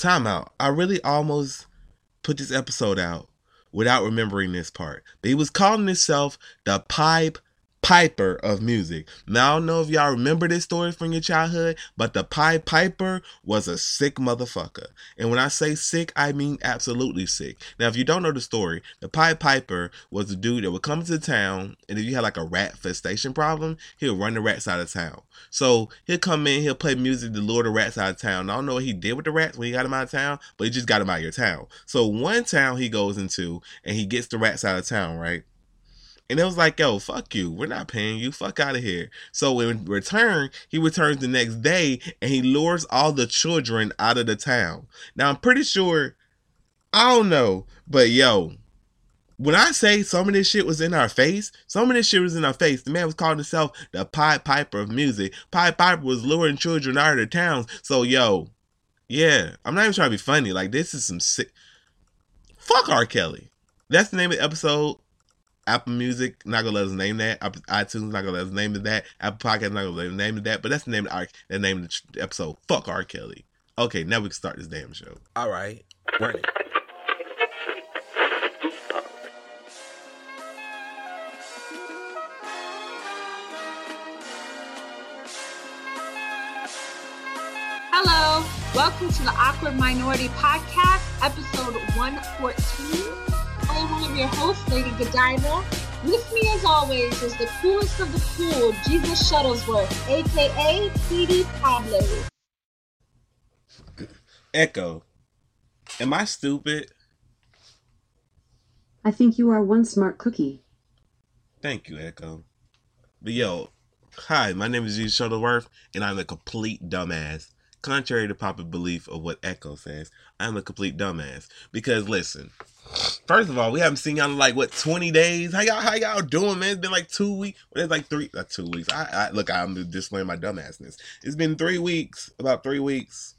time out. I really almost put this episode out without remembering this part. But he was calling himself the Pied Piper of music. Now I don't know if y'all remember this story from your childhood, but the Pied Piper was a sick motherfucker. And when I say sick, I mean absolutely sick. Now, if you don't know the story, the Pied Piper was a dude that would come to town, and if you had like a rat infestation problem, he'll run the rats out of town. So he'll come in, he'll play music to lure the rats out of town. I don't know what he did with the rats when he got them out of town, but he just got them out of your town. So one town he goes into, and he gets the rats out of town, right? And it was like, yo, fuck you. We're not paying you. Fuck out of here. So in return, he returns the next day and he lures all the children out of the town. Now I'm pretty sure, I don't know, but yo, when I say some of this shit was in our face, some of this shit was in our face. The man was calling himself the Pied Piper of music. Pied Piper was luring children out of the towns. So yo, yeah, I'm not even trying to be funny. Like this is some sick. Fuck R. Kelly. That's the name of the episode. Apple Music not gonna let us name that. iTunes not gonna let us name it that. Apple Podcast not gonna let us name it that. But that's the name of our the name of the episode. Fuck R. Kelly. Okay, now we can start this damn show. All right, run it. Hello, welcome to the Awkward Minority Podcast, episode 114. I'm one of your hosts, Lady Godiva. With me, as always, is the coolest of the cool, Jesus Shuttlesworth, aka PD Pablo. Echo, am I stupid? I think you are one smart cookie. Thank you, Echo. But yo, hi, my name is Jesus Shuttlesworth, and I'm a complete dumbass. Contrary to popular belief of what Echo says, I'm a complete dumbass. Because listen, first of all, we haven't seen y'all in like what 20 days. How y'all how y'all doing, man? It's been like two weeks. Well, it's like three, not two weeks. I, I look, I'm displaying my dumbassness. It's been three weeks, about three weeks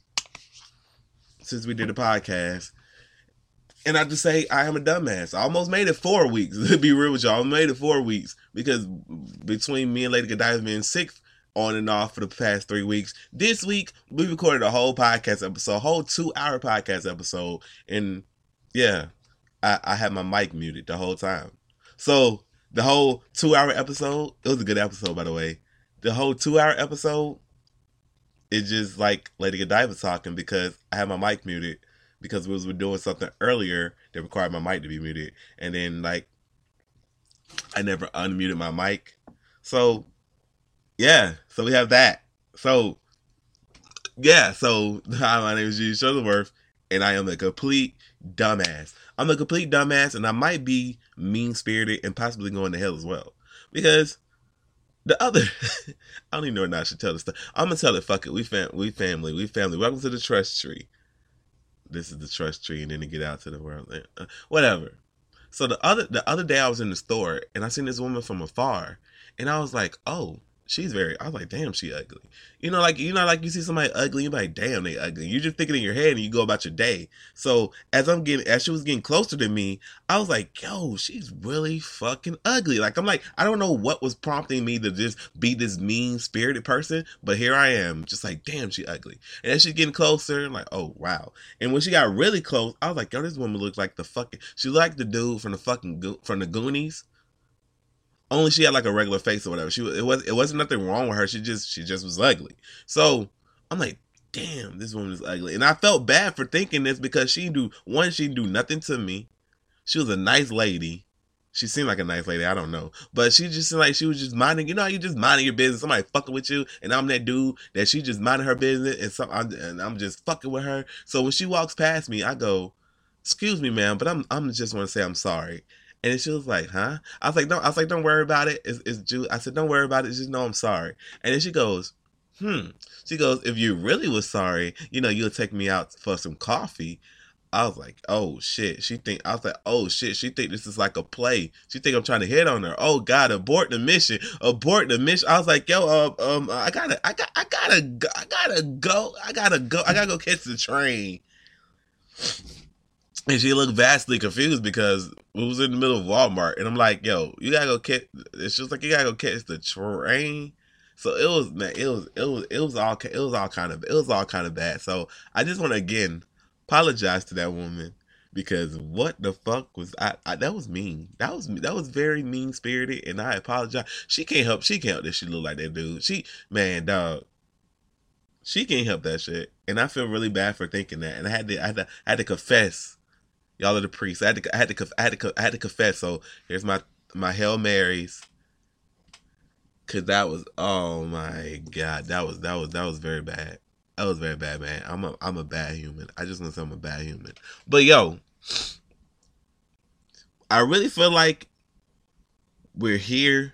since we did a podcast. And I just say I am a dumbass. I almost made it four weeks. To be real with y'all, I made it four weeks because between me and Lady Godiva being sick on and off for the past three weeks, this week we recorded a whole podcast episode, a whole two hour podcast episode, and yeah, I, I had my mic muted the whole time. So the whole two hour episode, it was a good episode by the way. The whole two hour episode, it's just like Lady Godiva talking because I had my mic muted because we was doing something earlier that required my mic to be muted, and then like I never unmuted my mic, so yeah, so we have that. So yeah, so hi, my name is G Shuttlesworth, and I am a complete dumbass. I'm a complete dumbass, and I might be mean spirited and possibly going to hell as well because the other I don't even know if I should tell this stuff. I'm gonna tell it. Fuck it. We fam. We family. We family. Welcome to the trust tree this is the trust tree and then to get out to the world uh, whatever so the other the other day i was in the store and i seen this woman from afar and i was like oh she's very i was like damn she ugly. You know like you know like you see somebody ugly you're like damn they ugly. You're just thinking in your head and you go about your day. So as i'm getting as she was getting closer to me i was like yo she's really fucking ugly. Like i'm like i don't know what was prompting me to just be this mean spirited person but here i am just like damn she ugly. And as she's getting closer I'm like oh wow. And when she got really close i was like yo this woman looks like the fucking she looked like the dude from the fucking from the goonies only she had like a regular face or whatever. She it was it wasn't nothing wrong with her. She just she just was ugly. So I'm like, damn, this woman is ugly. And I felt bad for thinking this because she do one, she do nothing to me. She was a nice lady. She seemed like a nice lady. I don't know, but she just seemed like she was just minding. You know, you just minding your business. Somebody fucking with you, and I'm that dude that she just minding her business, and so I'm, and I'm just fucking with her. So when she walks past me, I go, "Excuse me, ma'am, but I'm I'm just want to say I'm sorry." And she was like, huh? I was like, don't I was like, don't worry about it. It's, it's Jew. I said, don't worry about it. Just know I'm sorry. And then she goes, hmm. She goes, if you really was sorry, you know, you'll take me out for some coffee. I was like, oh shit. She think I was like, oh shit. She think this is like a play. She think I'm trying to hit on her. Oh God, abort the mission. Abort the mission. I was like, yo, um, um I gotta, I got, I gotta, go, I gotta go. I gotta go. I gotta go catch the train. And she looked vastly confused because we was in the middle of Walmart, and I'm like, "Yo, you gotta go catch." It's just like you gotta go catch the train. So it was, man, it was, it was, it was all, it was all kind of, it was all kind of bad. So I just want to again apologize to that woman because what the fuck was I, I that was mean. That was that was very mean spirited, and I apologize. She can't help. She can't help that she look like that dude. She man, dog. She can't help that shit, and I feel really bad for thinking that. And I had to, I had to, I had to confess. Y'all are the priests. I had to, I had to, I had to, I had to confess. So here's my my hail marys. Cause that was, oh my god, that was that was that was very bad. That was very bad, man. I'm a I'm a bad human. I just want to say I'm a bad human. But yo, I really feel like we're here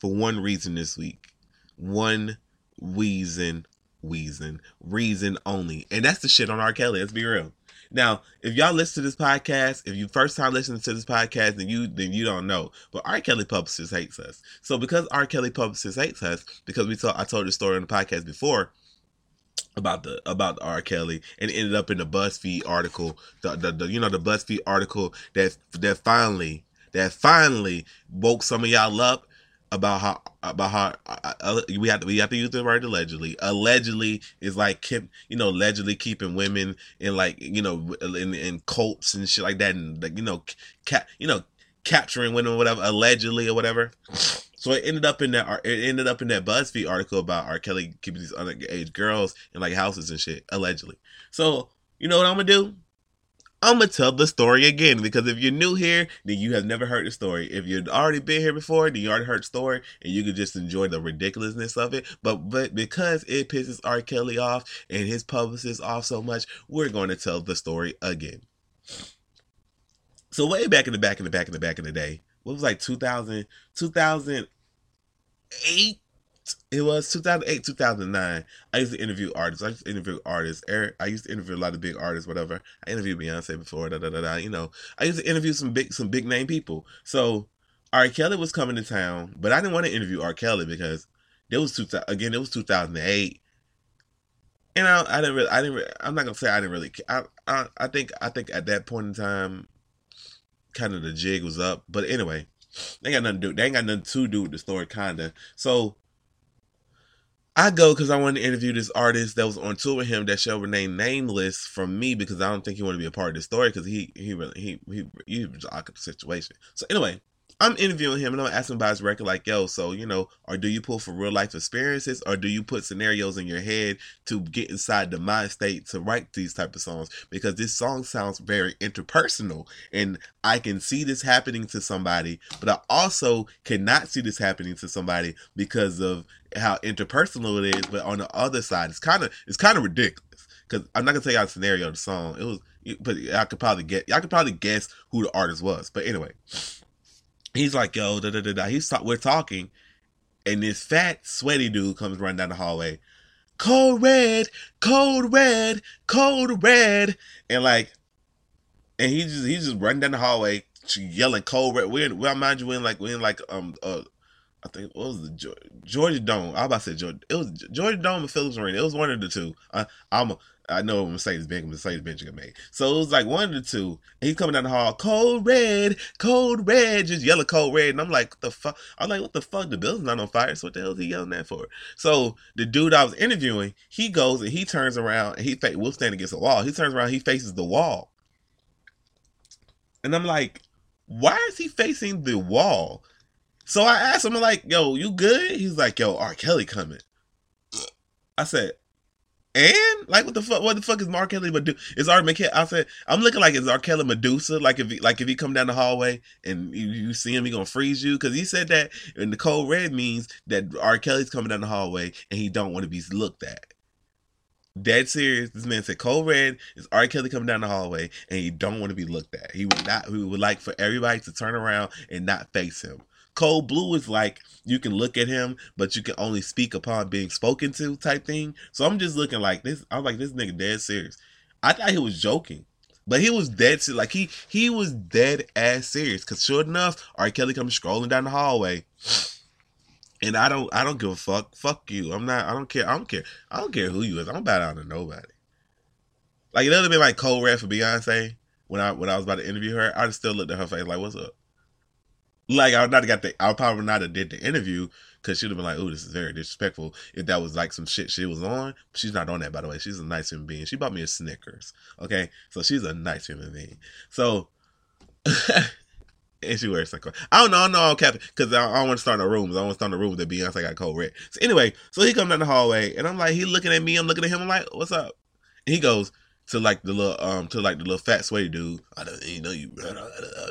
for one reason this week. One reason, reason, reason only. And that's the shit on R. Kelly. Let's be real. Now, if y'all listen to this podcast, if you first time listening to this podcast, then you then you don't know. But R. Kelly Publishers hates us. So because R. Kelly Publishers hates us, because we told I told the story on the podcast before about the about R. Kelly and ended up in the BuzzFeed article, the, the, the you know the BuzzFeed article that that finally that finally woke some of y'all up about how about how uh, uh, we have to we have to use the word allegedly. Allegedly is like keep you know allegedly keeping women in like you know in, in cults and shit like that and like you know cap you know capturing women whatever allegedly or whatever. So it ended up in that it ended up in that BuzzFeed article about R. Kelly keeping these underage girls in like houses and shit allegedly. So you know what I'm gonna do? I'm gonna tell the story again because if you're new here, then you have never heard the story. If you've already been here before, then you already heard the story and you can just enjoy the ridiculousness of it. But but because it pisses R. Kelly off and his publicist off so much, we're going to tell the story again. So way back in the back in the back in the back in the day, what was like 2000, 2008 it was 2008 2009 i used to interview artists. I used to interview artists. Eric i used to interview a lot of big artists whatever. I interviewed beyonce before da, da, da, da, you know. I used to interview some big some big name people. So r. Kelly was coming to town but i didn't want to interview r. Kelly because there was two again it was 2008 and I, I didn't really i didn't i'm not gonna say i didn't really I, I i think i think at that point in time kind of the jig was up. But anyway they got nothing to do. They ain't got nothing to do with the story, kinda. So I go because I wanted to interview this artist that was on tour with him that shall remain nameless from me because I don't think he wanted to be a part of the story because he he really he he he was awkward situation. So anyway, I'm interviewing him and I'm asking about his record, like, yo, so you know, or do you pull for real life experiences, or do you put scenarios in your head to get inside the mind state to write these type of songs? Because this song sounds very interpersonal, and I can see this happening to somebody, but I also cannot see this happening to somebody because of how interpersonal it is. But on the other side, it's kind of it's kind of ridiculous because I'm not gonna tell you the scenario of the song. It was, but I could probably get, I could probably guess who the artist was. But anyway he's like, yo, da da da da. He's we're talking, and this fat, sweaty dude comes running down the hallway. Cold red, cold red, cold red, and like, and he just he's just running down the hallway, yelling cold red. We're, we mind you, we're in like we're in like um uh. I think what was the Georgia Dome? I was about to say Georgia. It was Georgia Dome and Phillips Arena. It was one of the two. I, I'm a, I know Mercedes Benz, Mercedes Benz got made. So it was like one the two. And he's coming down the hall, cold red, cold red, just yellow cold red. And I'm like, what the fuck? I'm like, what the fuck? The building's not on fire. So what the hell is he yelling that for? So the dude I was interviewing, he goes and he turns around and he fa- we'll stand against the wall. He turns around, he faces the wall. And I'm like, why is he facing the wall? So I asked him, I'm like, yo, you good? He's like, yo, R. Kelly coming. I said, and like, what the fuck? What the fuck is Mark Kelly Medusa? Is R. McKay? I said, I'm looking like is R. Kelly Medusa? Like if he, like if he come down the hallway and you, you see him, he gonna freeze you because he said that. And the cold red means that R. Kelly's coming down the hallway and he don't want to be looked at. Dead serious. This man said cold red is R. Kelly coming down the hallway and he don't want to be looked at. He would not. He would like for everybody to turn around and not face him. Cold blue is like you can look at him, but you can only speak upon being spoken to type thing. So I'm just looking like this. I'm like this nigga dead serious. I thought he was joking, but he was dead serious. Like he he was dead ass serious. Cause sure enough, R. Kelly comes scrolling down the hallway. And I don't I don't give a fuck. Fuck you. I'm not I don't care. I don't care. I don't care who you is. I don't bow down to nobody. Like it would have been like cold red for Beyonce when I when I was about to interview her. I'd still looked at her face like, what's up? Like I would not have got the I would probably not have did the interview because she'd have been like, "Oh, this is very disrespectful." If that was like some shit she was on, she's not on that by the way. She's a nice human being. She bought me a Snickers. Okay, so she's a nice human being. So. and she wears like I don't know, I don't know, Captain, because I, I don't want to start in the rooms. I want to start in the room that Beyonce got cold red. So anyway, so he comes down the hallway, and I'm like, he looking at me, I'm looking at him, I'm like, what's up? And he goes to like the little um to like the little fat sweaty dude. I don't you know you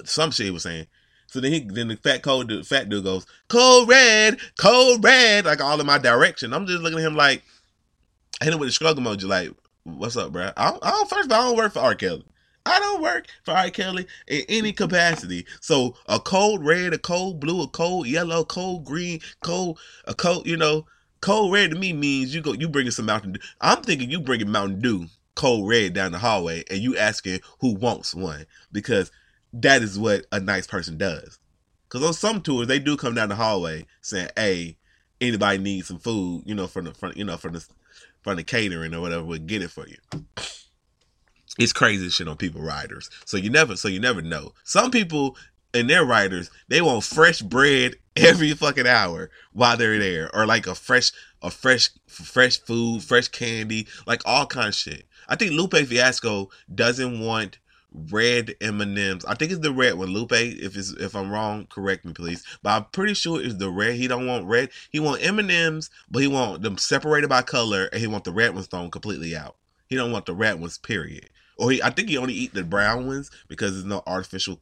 some shit he was saying. So then he then the fat cold dude, fat dude goes cold red, cold red, like all in my direction. I'm just looking at him like I hit him with a struggle emoji, like what's up, bro? I don't, I don't first, of all, I don't work for R. Kelly. I don't work for R. Kelly in any capacity. So a cold red, a cold blue, a cold yellow, cold green, cold a cold, you know, cold red to me means you go you bringing some Mountain Dew. I'm thinking you bringing Mountain Dew cold red down the hallway and you asking who wants one because that is what a nice person does. Because on some tours they do come down the hallway saying, "Hey, anybody needs some food? You know, from the front, you know, from the from the catering or whatever, we'll get it for you." it's crazy shit on people riders. So you never so you never know. Some people and their riders, they want fresh bread every fucking hour while they're there. Or like a fresh a fresh fresh food, fresh candy, like all kind of shit. I think Lupe Fiasco doesn't want red M&Ms. I think it's the red one. Lupe, if it's if I'm wrong, correct me please. But I'm pretty sure it's the red. He don't want red. He want M&Ms, but he want them separated by color and he want the red ones thrown completely out. He don't want the red ones period or he, I think he only eat the brown ones because there's no artificial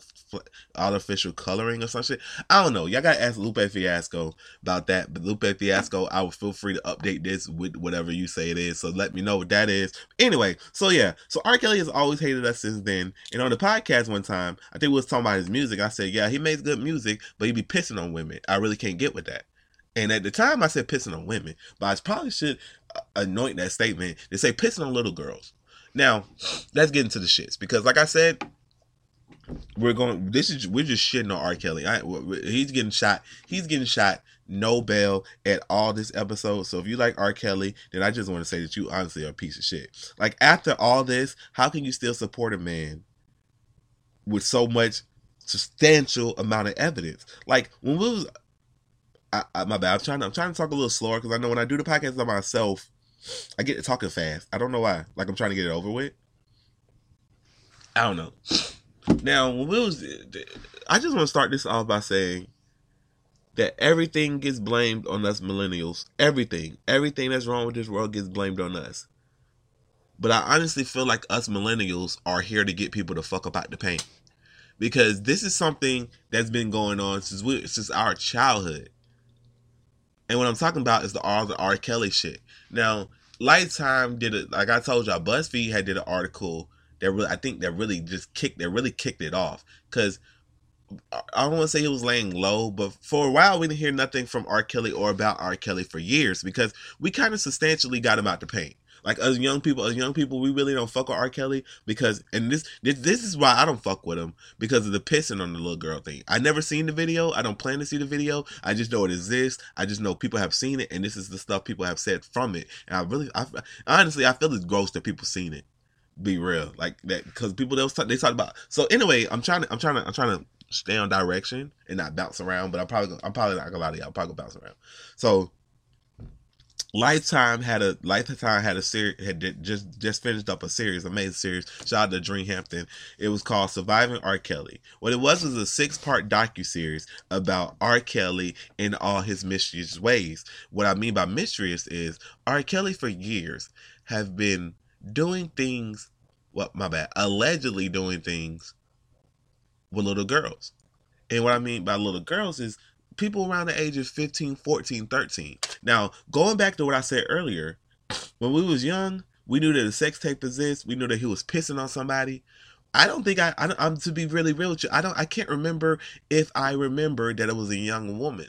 artificial coloring or some shit. I don't know. Y'all gotta ask Lupe Fiasco about that. But Lupe Fiasco, I will feel free to update this with whatever you say it is. So let me know what that is. Anyway, so yeah, so R. Kelly has always hated us since then. And on the podcast one time, I think we was talking about his music. I said, yeah, he makes good music, but he be pissing on women. I really can't get with that. And at the time, I said pissing on women, but I probably should uh, anoint that statement to say pissing on little girls. Now, let's get into the shits because, like I said, we're going. This is we're just shitting on R. Kelly. I, he's getting shot. He's getting shot. No bail at all this episode. So if you like R. Kelly, then I just want to say that you honestly are a piece of shit. Like after all this, how can you still support a man with so much substantial amount of evidence? Like when we was, I, I, my bad. I'm trying. To, I'm trying to talk a little slower because I know when I do the podcast by myself, I get to talking fast. I don't know why. Like I'm trying to get it over with. I don't know. Now, when we was, I just want to start this off by saying that everything gets blamed on us millennials. Everything, everything that's wrong with this world gets blamed on us. But I honestly feel like us millennials are here to get people to fuck up out the paint, because this is something that's been going on since we since our childhood. And what I'm talking about is the all the R. Kelly shit. Now, Lifetime did it. Like I told y'all, BuzzFeed had did an article that really, I think that really just kicked, that really kicked it off. Because I don't want to say he was laying low, but for a while we didn't hear nothing from R. Kelly or about R. Kelly for years because we kind of substantially got him out the paint. Like as young people, as young people, we really don't fuck with R. Kelly because, and this, this, this is why I don't fuck with him because of the pissing on the little girl thing. I never seen the video. I don't plan to see the video. I just know it exists. I just know people have seen it, and this is the stuff people have said from it. And I really, I honestly, I feel it's gross that people seen it. Be real, like that, because people they talk, they talk about. So anyway, I'm trying to, I'm trying to, I'm trying to stay on direction and not bounce around. But I'm probably, I'm probably not gonna lie to y'all. I'm probably gonna bounce around. So Lifetime had a Lifetime had a series had just just finished up a series, amazing series. Shout out to Dream Hampton. It was called Surviving R. Kelly. What it was was a six part docu series about R. Kelly and all his mysterious ways. What I mean by mysterious is R. Kelly for years have been doing things. What well, my bad, allegedly doing things with little girls. And what I mean by little girls is people around the age of 15, 14, 13. Now, going back to what I said earlier, when we was young, we knew that a sex tape exists. We knew that he was pissing on somebody. I don't think I, I am to be really real with you. I don't. I can't remember if I remember that it was a young woman.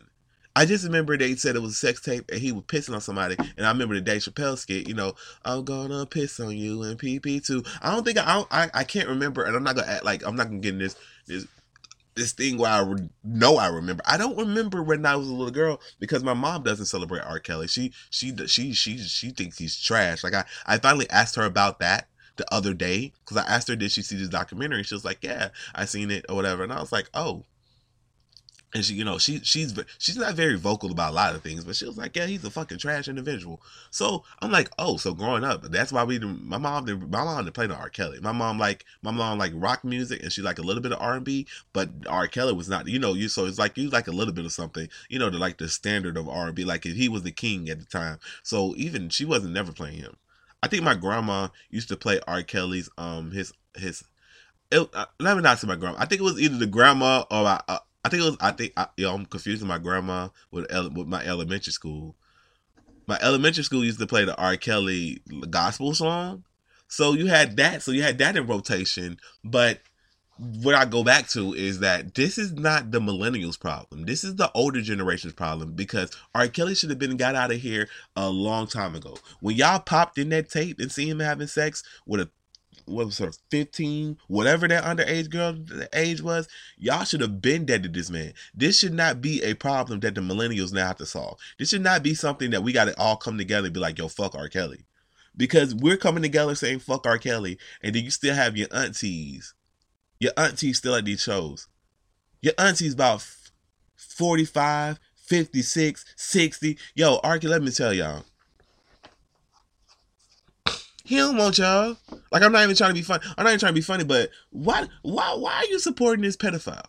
I just remember they said it was a sex tape and he was pissing on somebody. And I remember the Dave Chappelle skit, you know, I'm gonna piss on you and PP too. I don't think I, I I can't remember, and I'm not gonna act like I'm not gonna get in this this this thing where I re- know I remember. I don't remember when I was a little girl because my mom doesn't celebrate R. Kelly. She she she she she thinks he's trash. Like I I finally asked her about that the other day because I asked her did she see this documentary. She was like, yeah, I seen it or whatever, and I was like, oh. And she, you know, she she's she's not very vocal about a lot of things, but she was like, yeah, he's a fucking trash individual. So I'm like, oh, so growing up, that's why we. My mom did. My mom didn't play no R. Kelly. My mom like my mom like rock music, and she like a little bit of R and B, but R. Kelly was not. You know, you so it's like you like a little bit of something. You know, the like the standard of R and B. Like if he was the king at the time. So even she wasn't never playing him. I think my grandma used to play R. Kelly's um his his. It, uh, let me not say my grandma. I think it was either the grandma or I, uh, I think it was. I think I, you know, I'm confusing my grandma with with my elementary school. My elementary school used to play the R. Kelly gospel song, so you had that. So you had that in rotation. But what I go back to is that this is not the millennials' problem. This is the older generation's problem because R. Kelly should have been got out of here a long time ago. When y'all popped in that tape and see him having sex with a what was her 15 whatever that underage girl age was y'all should have been dead to this man. This should not be a problem that the millennials now have to solve. This should not be something that we got to all come together and be like yo fuck r. Kelly. Because we're coming together saying fuck r. Kelly and then you still have your aunties. Your aunties still at these shows. Your aunties about 45 56 60 yo r. Kelly let me tell y'all he don't want y'all. Like I'm not even trying to be funny. I'm not even trying to be funny, but why why why are you supporting this pedophile?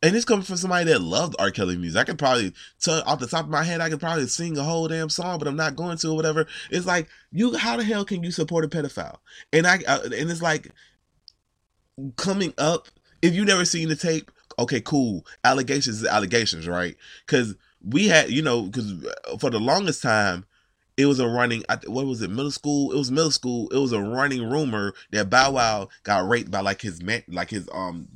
And this coming from somebody that loved R. Kelly music. I could probably, tell, off the top of my head, I could probably sing a whole damn song, but I'm not going to or whatever. It's like you, how the hell can you support a pedophile? And I, uh, and it's like coming up. If you never seen the tape, okay, cool. Allegations is allegations, right? Because we had, you know, because for the longest time, it was a running what was it middle school? It was middle school. It was a running rumor that bow wow got raped by like his man like his um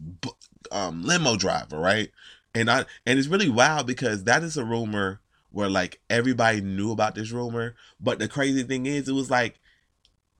um limo driver right? And i and it's really wild because that is a rumor where like everybody knew about this rumor. But the crazy thing is it was like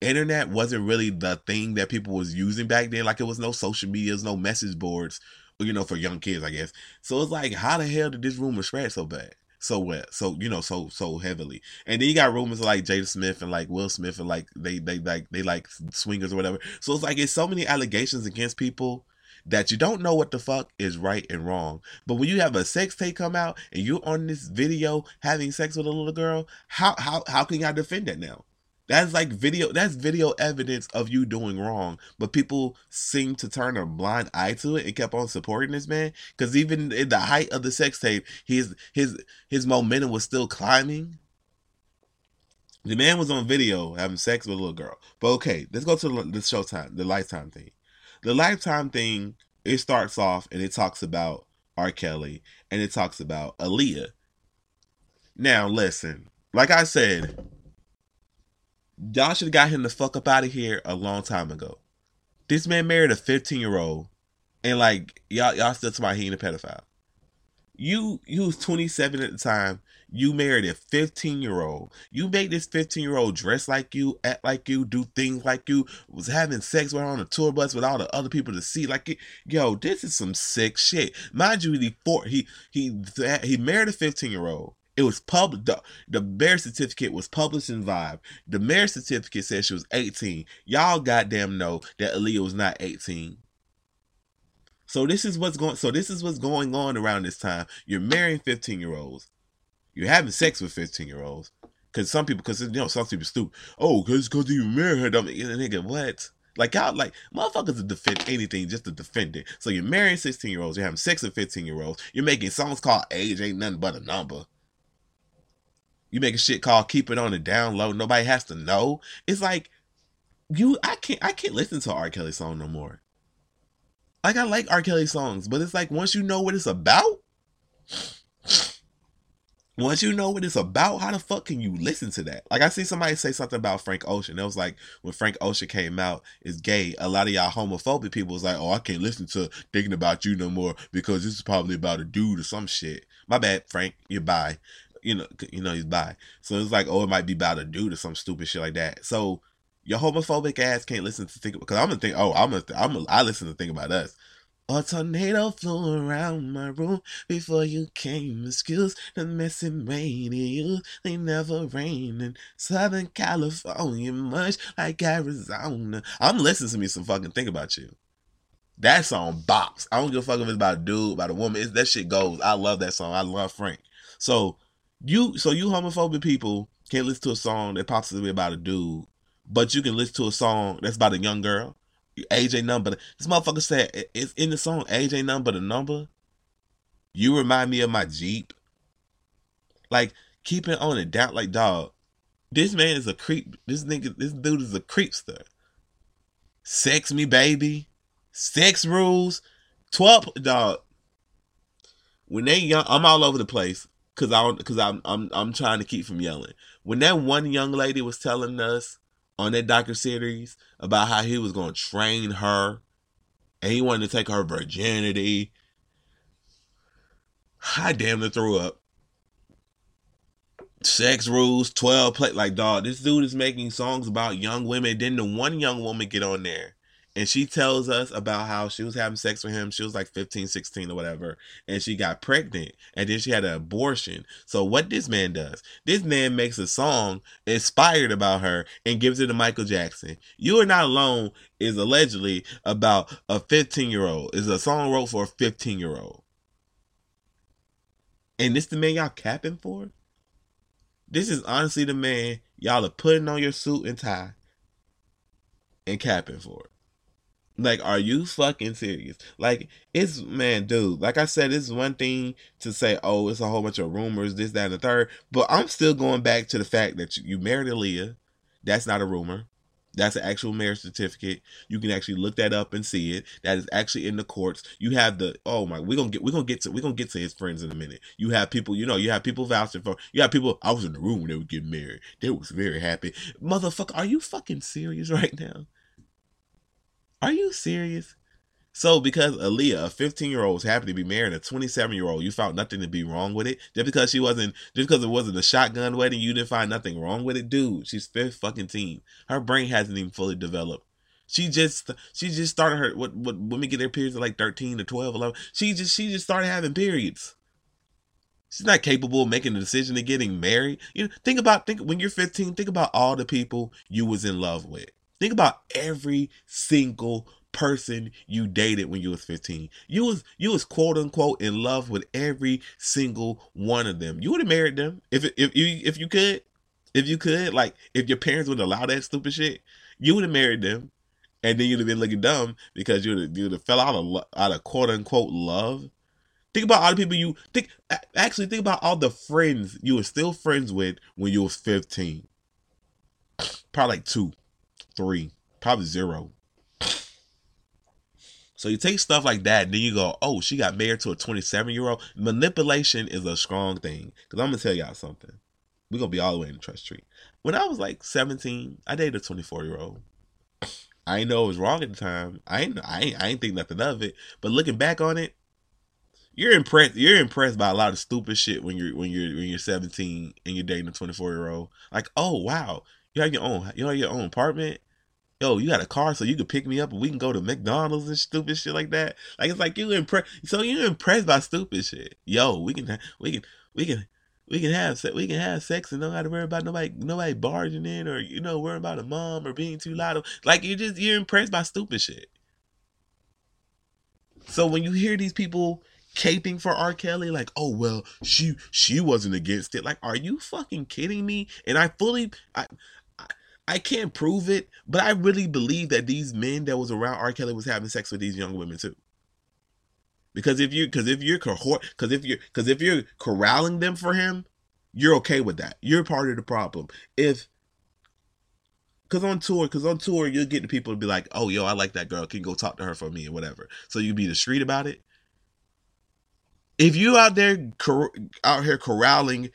internet wasn't really the thing that people was using back then. Like it was no social medias no message boards you know for young kids i guess. So it's like how the hell did this rumor spread so bad so wet, so you know, so so heavily. And then you got rumors like Jada Smith and like Will Smith and like they they like they like swingers or whatever. So it's like it's so many allegations against people that you don't know what the fuck is right and wrong. But when you have a sex tape come out and you're on this video having sex with a little girl, how how how can y'all defend that now? That's like video. That's video evidence of you doing wrong. But people seem to turn a blind eye to it and kept on supporting this man. Because even in the height of the sex tape, his his his momentum was still climbing. The man was on video having sex with a little girl. But okay, let's go to the, the Showtime, the Lifetime thing. The Lifetime thing. It starts off and it talks about R. Kelly and it talks about Aaliyah. Now listen, like I said, Y'all should have got him the fuck up out of here a long time ago. This man married a 15 year old, and like y'all y'all still talking about he ain't a pedophile. You you was 27 at the time. You married a 15 year old. You made this 15 year old dress like you, act like you, do things like you, was having sex with her on a tour bus with all the other people to see. Like, yo, this is some sick shit. Mind you, he four he he he married a 15 year old. It was public. The, the marriage certificate was published in Vibe. The marriage certificate said she was 18. Y'all goddamn know that Aaliyah was not 18. So this is what's going. So this is what's going on around this time. You're marrying 15 year olds. You're having sex with 15 year olds. Cause some people, cause you know, some people stupid. Oh, cause cause you marry her, dumb nigga. What? Like y'all, like motherfuckers to defend anything just to defend it. So you're marrying 16 year olds. You're having sex with 15 year olds. You're making songs called "Age Ain't Nothing But a Number." You make a shit called keep it on the down low. Nobody has to know. It's like you I can't I can't listen to R. Kelly song no more. Like I like R. Kelly songs, but it's like once you know what it's about, once you know what it's about, how the fuck can you listen to that? Like I see somebody say something about Frank Ocean. It was like when Frank Ocean came out is gay. A lot of y'all homophobic people was like, "Oh, I can't listen to thinking about you no more because this is probably about a dude or some shit." My bad, Frank. You're bi you know, you know he's bi. So it's like, oh, it might be about a dude or some stupid shit like that. So your homophobic ass can't listen to think because I'm gonna think, oh, I'm gonna, I'm gonna, I listen to think about us. A tornado flew around my room before you came. Excuse the messy rain you. They never rain in Southern California, much like Arizona. I'm listening to me some fucking think about you. That song bops. I don't give a fuck if it's about a dude, about a woman. It's, that shit goes. I love that song. I love Frank. So you, so you homophobic people can't listen to a song that possibly about a dude, but you can listen to a song that's about a young girl. AJ number. This motherfucker said it's in the song AJ number the number. You remind me of my Jeep. Like keeping on it down like dog. This man is a creep. This nigga, this dude is a creepster. Sex me, baby. Sex rules. Twelve dog. When they young, I'm all over the place because I because I'm I'm I'm trying to keep from yelling. When that one young lady was telling us on that docu series about how he was going to train her and he wanted to take her virginity, I damn near threw up sex rules, 12 play like dog, this dude is making songs about young women. Then the one young woman get on there and she tells us about how she was having sex with him. She was like 15, 16 or whatever, and she got pregnant and then she had an abortion. So what this man does, this man makes a song inspired about her and gives it to Michael Jackson. You Are Not Alone is allegedly about a 15 year old. Is a song wrote for a 15 year old. And this the man y'all capping for? This is honestly the man y'all are putting on your suit and tie and capping for. Like, are you fucking serious? Like, it's man, dude. Like I said, it's one thing to say, oh, it's a whole bunch of rumors, this, that, and the third. But I'm still going back to the fact that you married Aaliyah. That's not a rumor. That's an actual marriage certificate. You can actually look that up and see it. That is actually in the courts. You have the oh my, we're gonna get we're gonna get to we're gonna get to his friends in a minute. You have people, you know, you have people vouching for you have people I was in the room when they were getting married. They was very happy. Motherfucker, are you fucking serious right now? Are you serious? So because Aaliyah, a 15 year old, was happy to be married a 27 year old, you found nothing to be wrong with it. Just because she wasn't, just because it wasn't a shotgun wedding, you didn't find nothing wrong with it, dude. She's fifth fucking team. Her brain hasn't even fully developed. She just, she just started her. What, what women get their periods at like 13 to 12, 11. She just, she just started having periods. She's not capable of making a decision of getting married. You know, think about, think when you're 15, think about all the people you was in love with. Think about every single person you dated when you was 15. You was you was quote unquote in love with every single one of them. You would have married them if if you if you could. If you could, like if your parents would allow that stupid shit, you would have married them, and then you'd have been looking dumb because you'd you'd have fell out of out of quote unquote love. Think about all the people you think. Actually, think about all the friends you were still friends with when you was fifteen. Probably like two, three, probably zero. So you take stuff like that, and then you go, "Oh, she got married to a 27 year old." Manipulation is a strong thing. Cause I'm gonna tell y'all something. We're gonna be all the way in the trust tree. When I was like 17, I dated a 24 year old. I didn't know it was wrong at the time. I ain't, I ain't, I ain't think nothing of it. But looking back on it, you're impressed. You're impressed by a lot of stupid shit when you're when you're when you're 17 and you're dating a 24 year old. Like, oh wow, you have your own, you have your own apartment yo, you got a car so you can pick me up and we can go to McDonald's and stupid shit like that. Like it's like you impressed. So you impressed by stupid shit. Yo, we can we can we can we can have we can have sex and don't have to worry about nobody nobody barging in or you know worrying about a mom or being too loud. Like you just you're impressed by stupid shit. So when you hear these people caping for R. Kelly, like, oh well, she she wasn't against it. Like, are you fucking kidding me? And I fully I I can't prove it, but I really believe that these men that was around R. Kelly was having sex with these young women too. Because if you, because if you're cohort, because if you're, because if you're corralling them for him, you're okay with that. You're part of the problem. If, because on tour, because on tour, you'll get the people to be like, oh, yo, I like that girl. Can you go talk to her for me or whatever. So you be discreet about it. If you out there, cor- out here corralling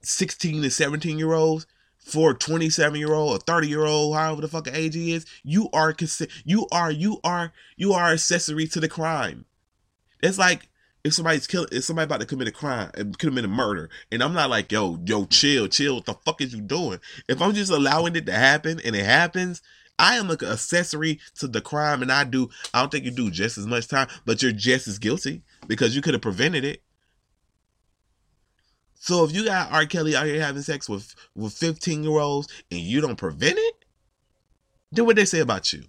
16 to 17 year olds, for a 27 year old or 30 year old however the fuck age he is you are you are you are you are accessory to the crime. It's like if somebody's killing if somebody about to commit a crime and commit a murder and i'm not like yo yo chill chill what the fuck is you doing? If i'm just allowing it to happen and it happens i am like an accessory to the crime and i do i don't think you do just as much time but you're just as guilty because you could have prevented it so if you got R. Kelly out here having sex with with 15 year olds and you don't prevent it, then what they say about you?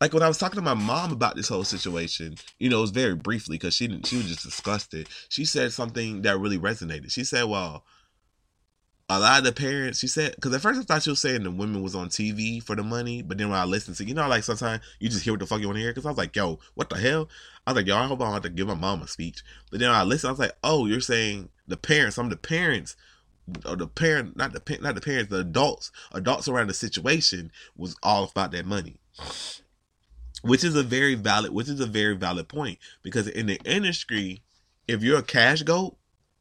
like when I was talking to my mom about this whole situation, you know, it was very briefly because she didn't, she was just disgusted. She said something that really resonated. She said, "Well, a lot of the parents," she said, because at first I thought she was saying the women was on TV for the money, but then when I listened to, you know, like sometimes you just hear what the fuck you want to hear. Because I was like, "Yo, what the hell?" I was like, "Yo, I hope I don't have to give my mom a speech." But then I listened, I was like, "Oh, you're saying the parents? I'm the parents." Or the parent, not the not the parents, the adults, adults around the situation was all about that money which is a very valid which is a very valid point because in the industry if you're a cash goat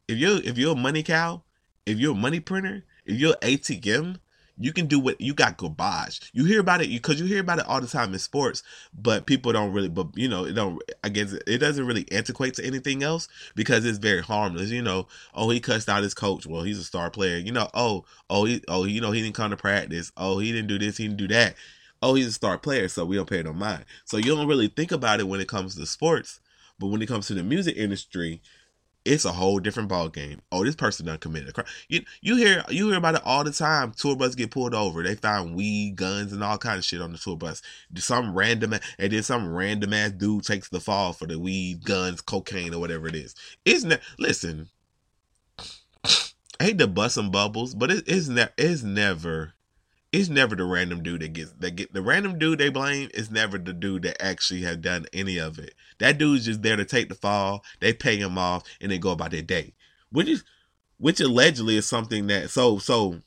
if you're if you're a money cow if you're a money printer if you're atm you can do what you got garbage you hear about it because you hear about it all the time in sports but people don't really but you know it don't i guess it doesn't really antiquate to anything else because it's very harmless you know. Oh he cussed out his coach. Well he's a star player. You know oh oh he oh you know he didn't come to practice. Oh he didn't do this he didn't do that. Oh, he's a star player, so we don't pay no mind. So you don't really think about it when it comes to sports, but when it comes to the music industry, it's a whole different ball game. Oh, this person done committed a crime. You you hear you hear about it all the time. Tour bus get pulled over. They find weed, guns, and all kind of shit on the tour bus. Some random and then some random ass dude takes the fall for the weed, guns, cocaine, or whatever it is. Isn't that Listen, I hate to bust some bubbles, but it, it's ne- it's never it's never the random dude that gets that get the random dude they blame is never the dude that actually has done any of it. That dude's just there to take the fall. They pay him off and they go about their day, which is which allegedly is something that so so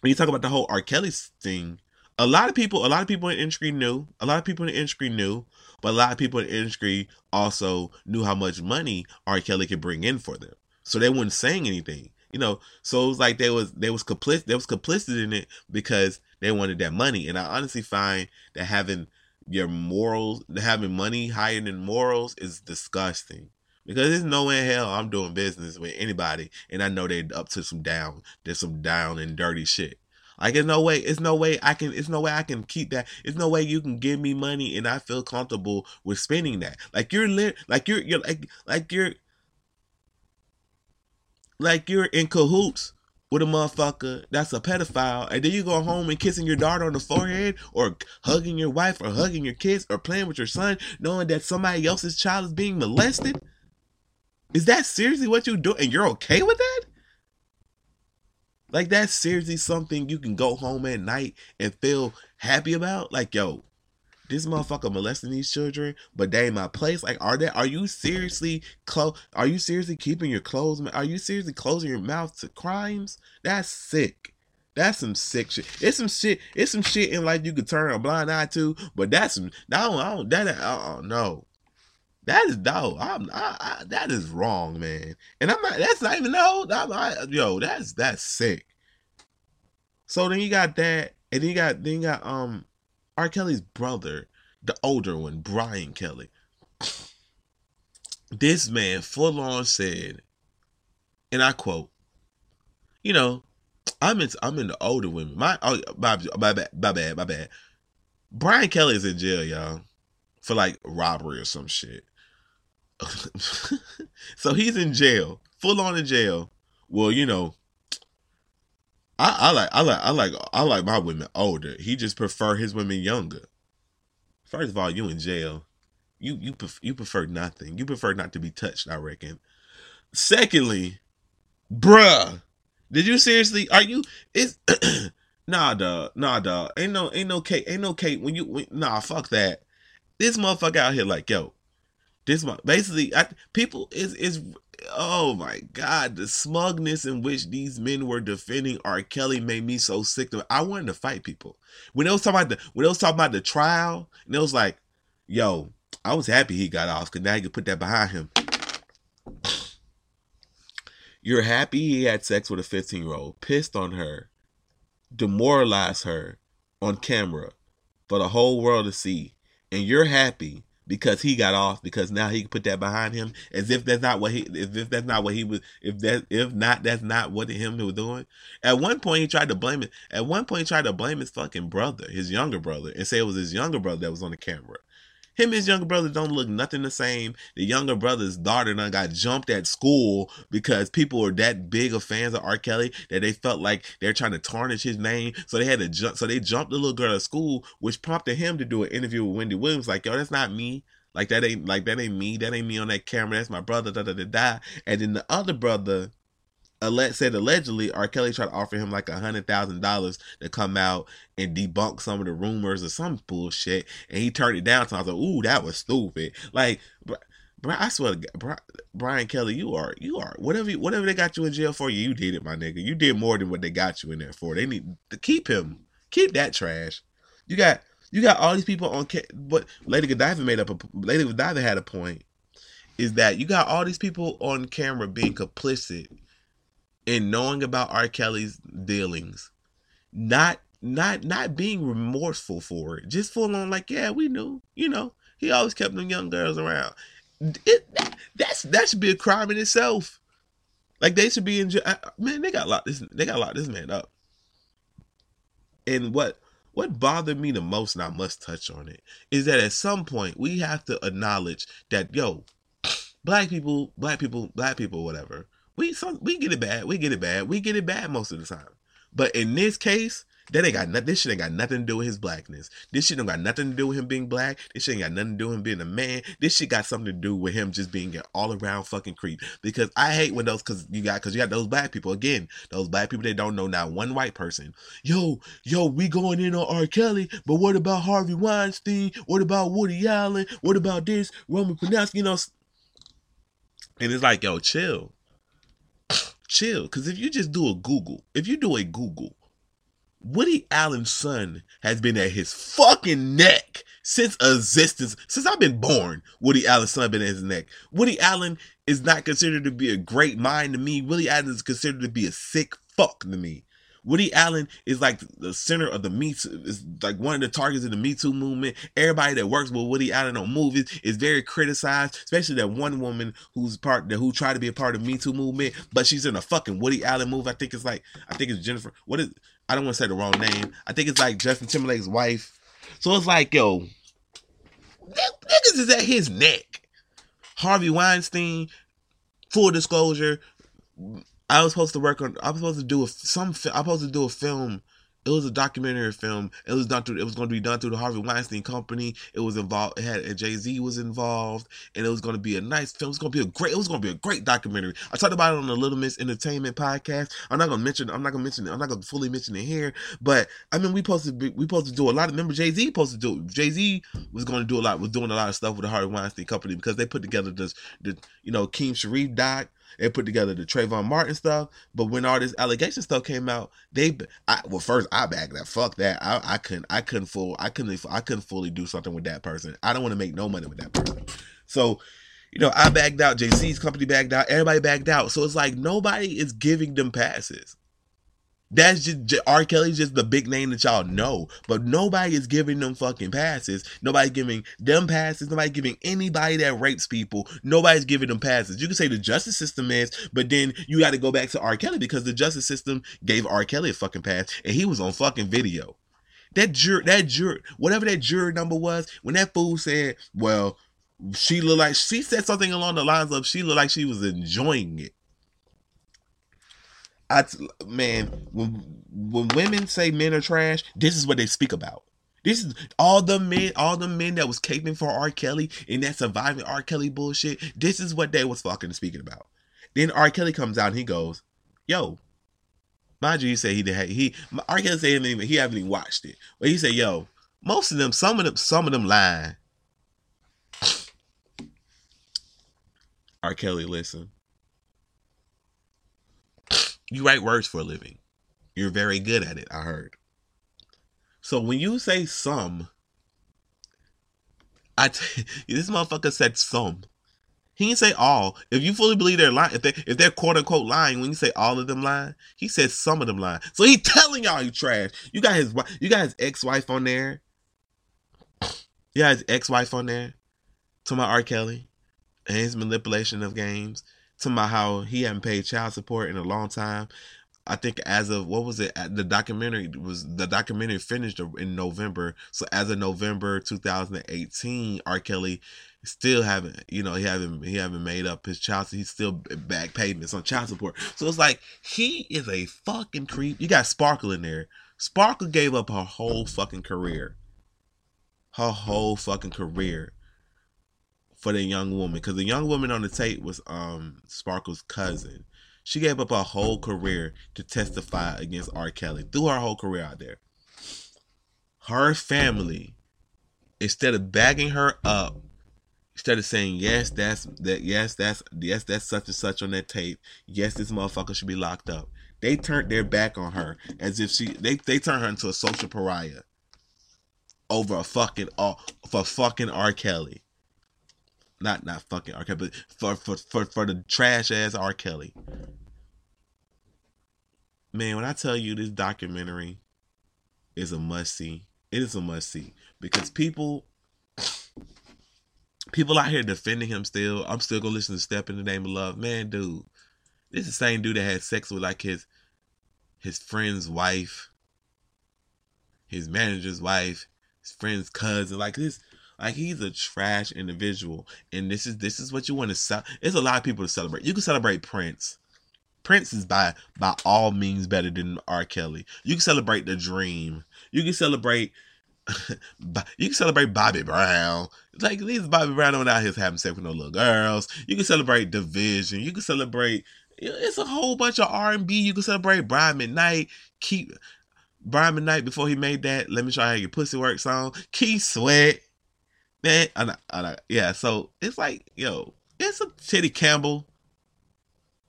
when you talk about the whole R. Kelly thing, a lot of people a lot of people in the industry knew a lot of people in the industry knew, but a lot of people in the industry also knew how much money R. Kelly could bring in for them, so they weren't saying anything you know so it was like they was they was complicit they was complicit in it because they wanted that money and i honestly find that having your morals having money higher than morals is disgusting because there's no way in hell i'm doing business with anybody and i know they're up to some down there's some down and dirty shit like there's no way, it's no way I can, it's no way I can keep that. It's no way you can give me money and I feel comfortable with spending that. Like you're lit, like you're, you're like, like you're, like you're in cahoots with a motherfucker that's a pedophile, and then you go home and kissing your daughter on the forehead, or hugging your wife, or hugging your kids, or playing with your son, knowing that somebody else's child is being molested? Is that seriously what you do? And you're okay with that? Like that's seriously something you can go home at night and feel happy about? Like, yo, this motherfucker molesting these children, but they in my place. Like, are they? Are you seriously close? Are you seriously keeping your clothes? Are you seriously closing your mouth to crimes? That's sick. That's some sick shit. It's some shit. It's some shit in life you could turn a blind eye to, but that's some. I don't. I don't that. Oh no. That is no. I'm. I, I, that is wrong, man. And I'm not. That's not even no. I'm, I, yo, that's that's sick. So then you got that, and then you got then you got um R. Kelly's brother, the older one, Brian Kelly. This man full on said, and I quote, you know, I'm into I'm into older women. My oh my, my bad, my bad, my bad. Brian Kelly is in jail, y'all, for like robbery or some shit. so he's in jail, full on in jail. Well, you know, I, I like I like I like I like my women older. He just prefer his women younger. First of all, you in jail. You you you prefer nothing. You prefer not to be touched. I reckon. Secondly, bruh, did you seriously? Are you? Is nah, dog. Nah, dog. Ain't no ain't no cake. Ain't no cake. When you when, nah, fuck that. This motherfucker out here like yo. This basically I, people is is oh my god, the smugness in which these men were defending R. Kelly made me so sick. I wanted to fight people. When they was talking about the when they was talking about the trial, and it was like, yo, I was happy he got off because now you can put that behind him. You're happy he had sex with a 15 year old, pissed on her, demoralized her on camera for the whole world to see, and you're happy because he got off because now he can put that behind him as if that's not what he if, if that's not what he was if that if not that's not what him was doing. At one point he tried to blame it at one point he tried to blame his fucking brother his younger brother and say it was his younger brother that was on the camera Him and his younger brother don't look nothing the same. The younger brother's daughter done got jumped at school because people were that big of fans of R. Kelly that they felt like they're trying to tarnish his name. So they had to jump. So they jumped the little girl at school, which prompted him to do an interview with Wendy Williams. Like, yo, that's not me. Like that ain't like that ain't me. That ain't me on that camera. That's my brother. Da da da da. And then the other brother said allegedly R. Kelly tried to offer him like a hundred thousand dollars to come out and debunk some of the rumors or some bullshit, and he turned it down. So I was like, "Ooh, that was stupid." Like, bro, I swear to God, Brian Kelly, you are you are whatever you, whatever they got you in jail for, you did it, my nigga. You did more than what they got you in there for. They need to keep him, keep that trash. You got you got all these people on. But Lady Godiva made up a Lady Godiva had a point. Is that you got all these people on camera being complicit in knowing about R. Kelly's dealings, not not not being remorseful for it, just full on like, yeah, we knew, you know, he always kept them young girls around. It, that, that's that should be a crime in itself. Like they should be in jail. Man, they got locked. This they got lot. This man up. And what what bothered me the most, and I must touch on it, is that at some point we have to acknowledge that yo, black people, black people, black people, whatever we some we get it bad. We get it bad. We get it bad most of the time. But in this case, that ain't got nothing. This shit ain't got nothing to do with his blackness. This shit ain't got nothing to do with him being black. This shit ain't got nothing to do with him being a man. This shit got something to do with him just being an all around fucking creep. Because I hate when those, cause you got, cause you got those black people again. Those black people they don't know not one white person. Yo, yo, we going in on R. Kelly, but what about Harvey Weinstein? What about Woody Allen? What about this Roman Polanski? You know, and it's like, yo, chill chill. Because if you just do a Google, if you do a Google, Woody Allen's son has been at his fucking neck since existence, since I've been born. Woody Allen's son been at his neck. Woody Allen is not considered to be a great mind to me. Woody Allen is considered to be a sick fuck to me. Woody Allen is like the center of the Me Too, is like one of the targets of the Me Too movement. Everybody that works with Woody Allen on movies is very criticized, especially that one woman who's part that who tried to be a part of Me Too movement, but she's in a fucking Woody Allen movie. I think it's like I think it's Jennifer. What is I don't want to say the wrong name. I think it's like Justin Timberlake's wife. So it's like, yo, niggas is at his neck. Harvey Weinstein, full disclosure, I was supposed to work on. I was supposed to do a some. I was supposed to do a film. It was a documentary film. It was done through. It was going to be done through the Harvey Weinstein Company. It was involved. It had Jay Z was involved, and it was going to be a nice film. It was going to be a great. It was going to be a great documentary. I talked about it on the Little Miss Entertainment podcast. I'm not going to mention. I'm not going to mention it. I'm not going to fully mention it here. But I mean, we supposed to be. We supposed to do a lot. Of, remember, Jay Z supposed to do. Jay Z was going to do a lot. Was doing a lot of stuff with the Harvey Weinstein Company because they put together this. The you know Keem Sharif doc they put together the Trayvon Martin stuff, but when all this allegation stuff came out, they I, well first I backed that. Fuck that. I, I couldn't I couldn't full I couldn't I couldn't fully do something with that person. I don't want to make no money with that person. So, you know, I backed out. Jay Z's company backed out. Everybody backed out. So it's like nobody is giving them passes. That's just R. Kelly's just the big name that y'all know, but nobody is giving them fucking passes. Nobody giving them passes. Nobody giving anybody that rapes people. Nobody's giving them passes. You can say the justice system is, but then you got to go back to R. Kelly because the justice system gave R. Kelly a fucking pass, and he was on fucking video. That juror, that juror, whatever that juror number was, when that fool said, "Well, she looked like she said something along the lines of she looked like she was enjoying it." I man, when when women say men are trash, this is what they speak about. This is all the men, all the men that was caping for R. Kelly and that surviving R. Kelly bullshit. This is what they was fucking speaking about. Then R. Kelly comes out and he goes, "Yo, mind you, he said he did. He R. Kelly said he, he haven't even watched it, but he said, "Yo, most of them, some of them, some of them lying." R. Kelly, listen. You write words for a living. You're very good at it, I heard. So when you say some, I t- this motherfucker said some. He didn't say all. If you fully believe they're lying, if they if they're quote unquote lying, when you say all of them lying, he said some of them lying. So he telling y'all you trash. You got his you got his ex wife on there. You got his ex wife on there. To my R. Kelly and his manipulation of games to my how he hadn't paid child support in a long time. I think as of what was it? The documentary was the documentary finished in November. So as of November 2018, R. Kelly still haven't, you know, he haven't he haven't made up his child. He's still back payments on child support. So it's like he is a fucking creep. You got Sparkle in there. Sparkle gave up her whole fucking career, her whole fucking career for the young woman because the young woman on the tape was um Sparkle's cousin. She gave up her whole career to testify against R. Kelly. Through her whole career out there. Her family, instead of bagging her up, instead of saying yes, that's that, yes, that's yes, that's such and such on that tape. Yes, this motherfucker should be locked up. They turned their back on her as if she they they turned her into a social pariah over a fucking uh, for fucking R. Kelly not not fucking R. Kelly, but for for for, for the trash ass R. Kelly. Man, when I tell you this documentary is a must see, it is a must see because people people out here defending him still. I'm still gonna listen to Step in the Name of Love. Man, dude, this is the same dude that had sex with like his his friend's wife, his manager's wife, his friend's cousin. Like this, like he's a trash individual, and this is this is what you want to sell. There's a lot of people to celebrate. You can celebrate Prince. Prince is by by all means better than R. Kelly. You can celebrate the Dream. You can celebrate. you can celebrate Bobby Brown. Like these Bobby Brown don't out here having sex with no little girls. You can celebrate Division. You can celebrate. It's a whole bunch of R and B. You can celebrate Brian McKnight. Keep Brian McKnight before he made that. Let me show you how your pussy works song. Keith Sweat. I, I, yeah. So it's like, yo, it's a Teddy Campbell,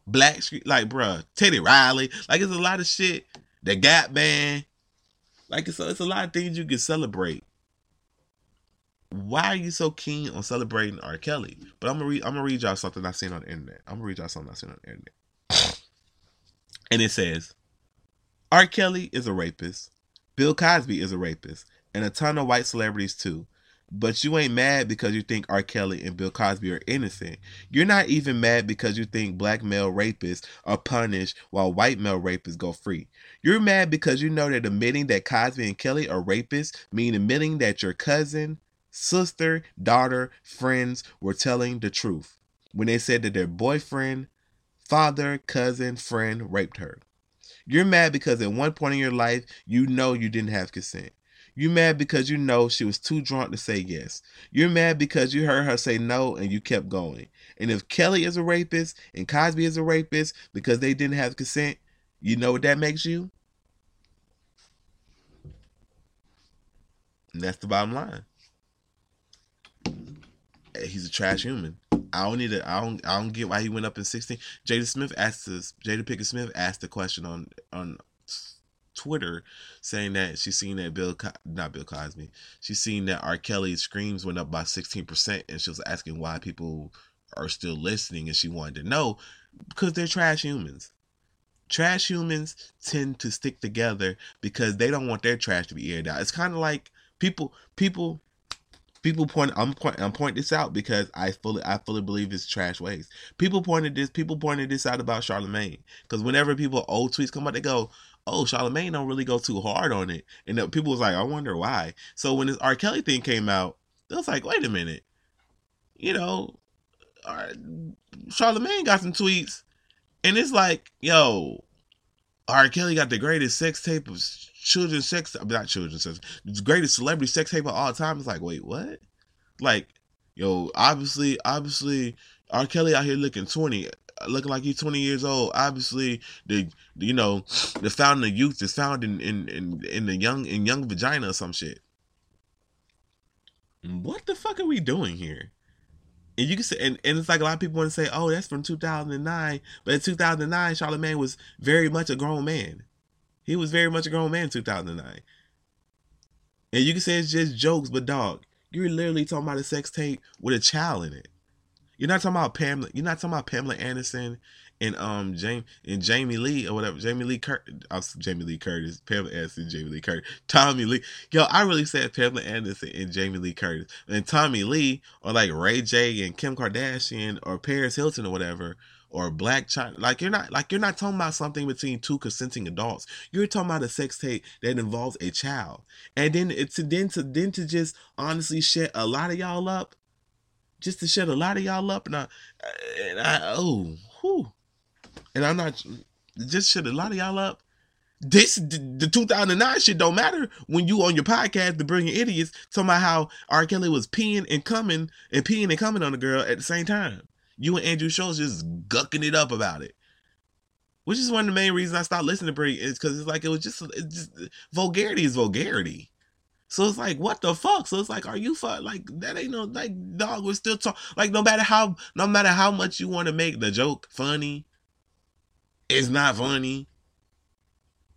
Blackstreet, like, bruh, Teddy Riley. Like, it's a lot of shit. The Gap Band. Like, it's a, it's a lot of things you can celebrate. Why are you so keen on celebrating R. Kelly? But I'm gonna read. I'm gonna read y'all something I seen on the internet. I'm gonna read y'all something I seen on the internet. and it says, R. Kelly is a rapist. Bill Cosby is a rapist, and a ton of white celebrities too. But you ain't mad because you think R. Kelly and Bill Cosby are innocent. You're not even mad because you think black male rapists are punished while white male rapists go free. You're mad because you know that admitting that Cosby and Kelly are rapists mean admitting that your cousin, sister, daughter, friends were telling the truth when they said that their boyfriend, father, cousin, friend raped her. You're mad because at one point in your life you know you didn't have consent. You mad because you know she was too drunk to say yes. You're mad because you heard her say no and you kept going. And if Kelly is a rapist and Cosby is a rapist because they didn't have consent, you know what that makes you? And that's the bottom line. He's a trash human. I don't need to. I don't. I don't get why he went up in sixteen. Jada Smith asked us. Jada Pinkett Smith asked the question on on Twitter saying that she's seen that Bill, not Bill Cosby, she's seen that R. Kelly's screams went up by 16%, and she was asking why people are still listening, and she wanted to know because they're trash humans. Trash humans tend to stick together because they don't want their trash to be aired out. It's kind of like people, people, people point. I'm point. I'm pointing this out because I fully, I fully believe it's trash waste. People pointed this. People pointed this out about Charlemagne because whenever people old tweets come out, they go, oh, Charlemagne don't really go too hard on it. And people was like, I wonder why. So when this R. Kelly thing came out, it was like, wait a minute. You know, uh, Charlemagne got some tweets. And it's like, yo, R. Kelly got the greatest sex tape of children's sex, not children's sex, the greatest celebrity sex tape of all time. It's like, wait, what? Like, yo, obviously, obviously, R. Kelly out here looking 20 looking like he's 20 years old. Obviously, the you know the fountain of youth is found in in in, in the young in young vagina or some shit. What the fuck are we doing here? And you can say, and, and it's like a lot of people want to say, oh, that's from 2009. But in 2009, Charlemagne was very much a grown man. He was very much a grown man in 2009. And you can say it's just jokes, but dog, you're literally talking about a sex tape with a child in it. You're not talking about Pamela. You're not talking about Pamela Anderson and um Jamie and Jamie Lee or whatever. Jamie Lee was Jamie Lee Curtis. Pamela Anderson, Jamie Lee Curtis. Tommy Lee. Yo, I really said Pamela Anderson and Jamie Lee Curtis. And Tommy Lee or like Ray J and Kim Kardashian or Paris Hilton or whatever or black child. Like you're not like you're not talking about something between two consenting adults. You're talking about a sex tape that involves a child. And then it's then to then to just honestly shut a lot of y'all up. Just to shut a lot of y'all up and I and I oh whew. And I'm not just shut a lot of y'all up this the 2009 shit don't matter when you on your podcast, the brilliant idiots, talking about how R. Kelly was peeing and coming and peeing and coming on the girl at the same time. You and Andrew Schulz just gucking it up about it, which is one of the main reasons I stopped listening to Brie is because it's like it was just, just vulgarity is vulgarity. So it's like, what the fuck? So it's like, are you fuck? Like that ain't no like dog. We're still talk. Like no matter how, no matter how much you want to make the joke funny, it's not funny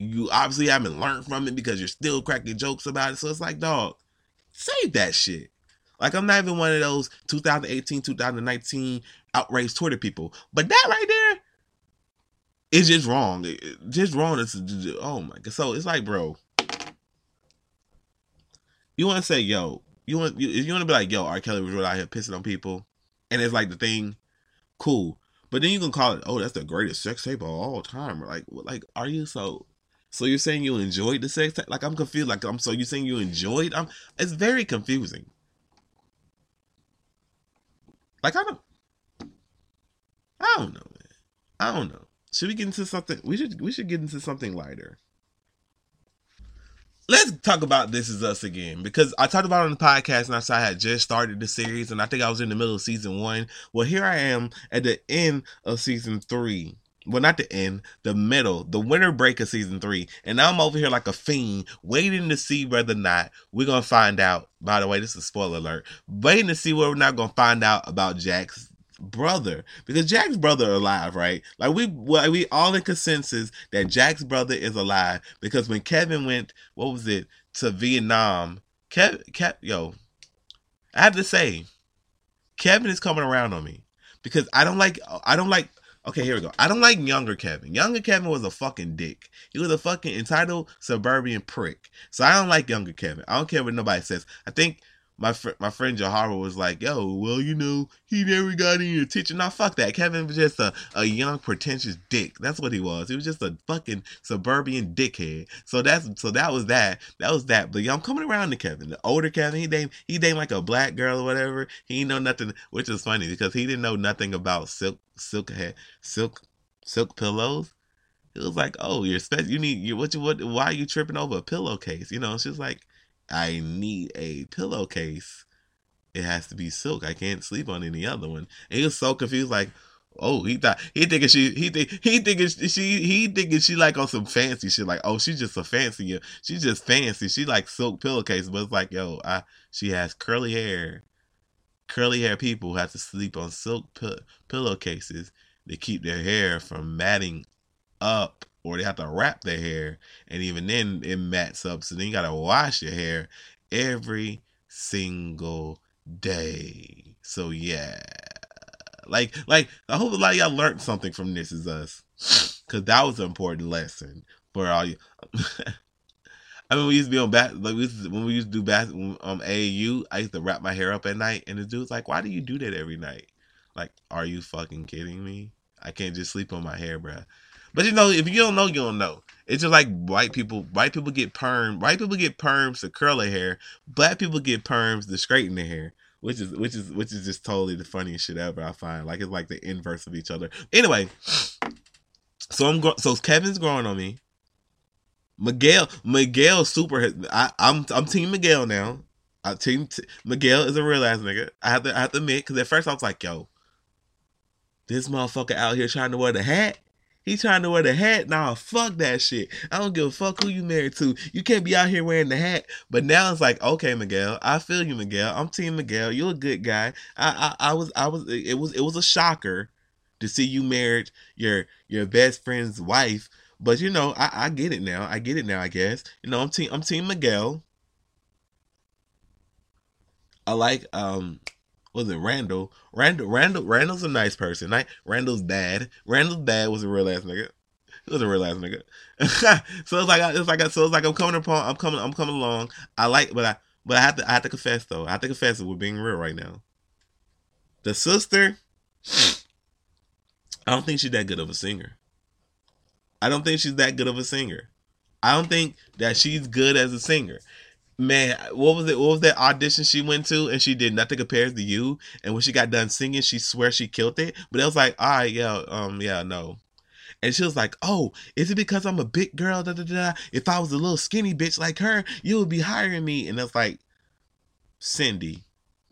you obviously haven't learned from it because you're still cracking jokes about it. So it's like, dog, save that shit. Like I'm not even one of those 2018, 2019 outraged Twitter people. But that right there is just wrong. just wrong. It's oh my god. So it's like, bro, you want to say, yo, you want you, you want to be like, yo, R. Kelly was really out here pissing on people, and it's like the thing, cool. But then you can call it, oh, that's the greatest sex tape of all time. Like, like, are you so? So you're saying you enjoyed the sex tape? Like I'm confused. Like I'm so you saying you enjoyed? I'm. It's very confusing. Like I don't. I don't know, man. I don't know. Should we get into something? We should. We should get into something lighter. Let's talk about This Is Us again because I talked about on the podcast and I said I had just started the series and I think I was in the middle of season one. Well, here I am at the end of season three well, not the end, the middle, the winter break of season three. And now I'm over here like a fiend, waiting to see whether or not we're gonna find out. By the way, this is spoiler alert. Waiting to see whether we're not gonna find out about Jack's brother because Jack's brother alive, right? Like we, like we all in consensus that Jack's brother is alive because when Kevin went, what was it to Vietnam? Kevin, Kev, yo, I have to say, Kevin is coming around on me because I don't like, I don't like Okay, here we go. I don't like younger Kevin. Younger Kevin was a fucking dick. He was a fucking entitled suburban prick. So I don't like younger Kevin. I don't care what nobody says. I think my fr- my friend Jahara was like, "Yo, well, you know, he never got any attention." Now, fuck that. Kevin was just a, a young pretentious dick. That's what he was. He was just a fucking suburban dickhead. So that's so that was that. That was that. But yo, I'm coming around to Kevin, the older Kevin. He named he named like a black girl or whatever. He know nothing, which is funny because he didn't know nothing about silk silk head silk silk pillows. It was like, oh, you're special. You need you. What you what? Why are you tripping over a pillowcase? You know, just like I need a pillowcase. It has to be silk. I can't sleep on any other one. And he was so confused, like, oh, he thought he thinking she he think he thinking she he thinking she like on some fancy shit. Like, oh, she's just a fancy. She's just fancy. She like silk pillowcase, but it's like, yo, I she has curly hair. Curly hair people have to sleep on silk pillowcases to keep their hair from matting up or they have to wrap their hair, and even then it mats up. So then you gotta wash your hair every single day. So yeah, like like I hope a lot of y'all learned something from this is us, cause that was an important lesson for all you. I mean, we used to be on bat like we to, when we used to do bat um AAU. I used to wrap my hair up at night, and the dude's like, "Why do you do that every night?" Like, are you fucking kidding me? I can't just sleep on my hair, bruh. But you know, if you don't know, you don't know. It's just like white people. White people get perm. White people get perms to curl their hair. Black people get perms to straighten their hair. Which is which is which is just totally the funniest shit ever. I find like it's like the inverse of each other. Anyway, so I'm go- so Kevin's growing on me. Miguel Miguel super. I, I'm I'm team Miguel now. I team t- Miguel is a real ass nigga. I have to I have to admit because at first I was like, yo, this motherfucker out here trying to wear the hat. He trying to wear the hat. Nah, fuck that shit. I don't give a fuck who you married to. You can't be out here wearing the hat. But now it's like, okay, Miguel, I feel you, Miguel. I'm Team Miguel. You're a good guy. I, I, I was, I was. It was, it was a shocker to see you married your your best friend's wife. But you know, I, I get it now. I get it now. I guess you know, I'm team, I'm Team Miguel. I like um was it Randall? Randall Randall Randall's a nice person. Right? Randall's dad. Randall's dad was a real ass nigga. He was a real ass nigga. so it's like it's like so it's like I'm coming upon I'm coming I'm coming along. I like but I but I have to I have to confess though. I have to confess that we're being real right now. The sister I don't think she's that good of a singer. I don't think she's that good of a singer. I don't think that she's good as a singer. Man, what was it? What was that audition she went to and she did nothing compares to you? And when she got done singing, she swear she killed it. But it was like, all right, yeah, um, yeah, no. And she was like, "Oh, is it because I'm a big girl? Da, da, da. If I was a little skinny bitch like her, you would be hiring me." And it's like, Cindy,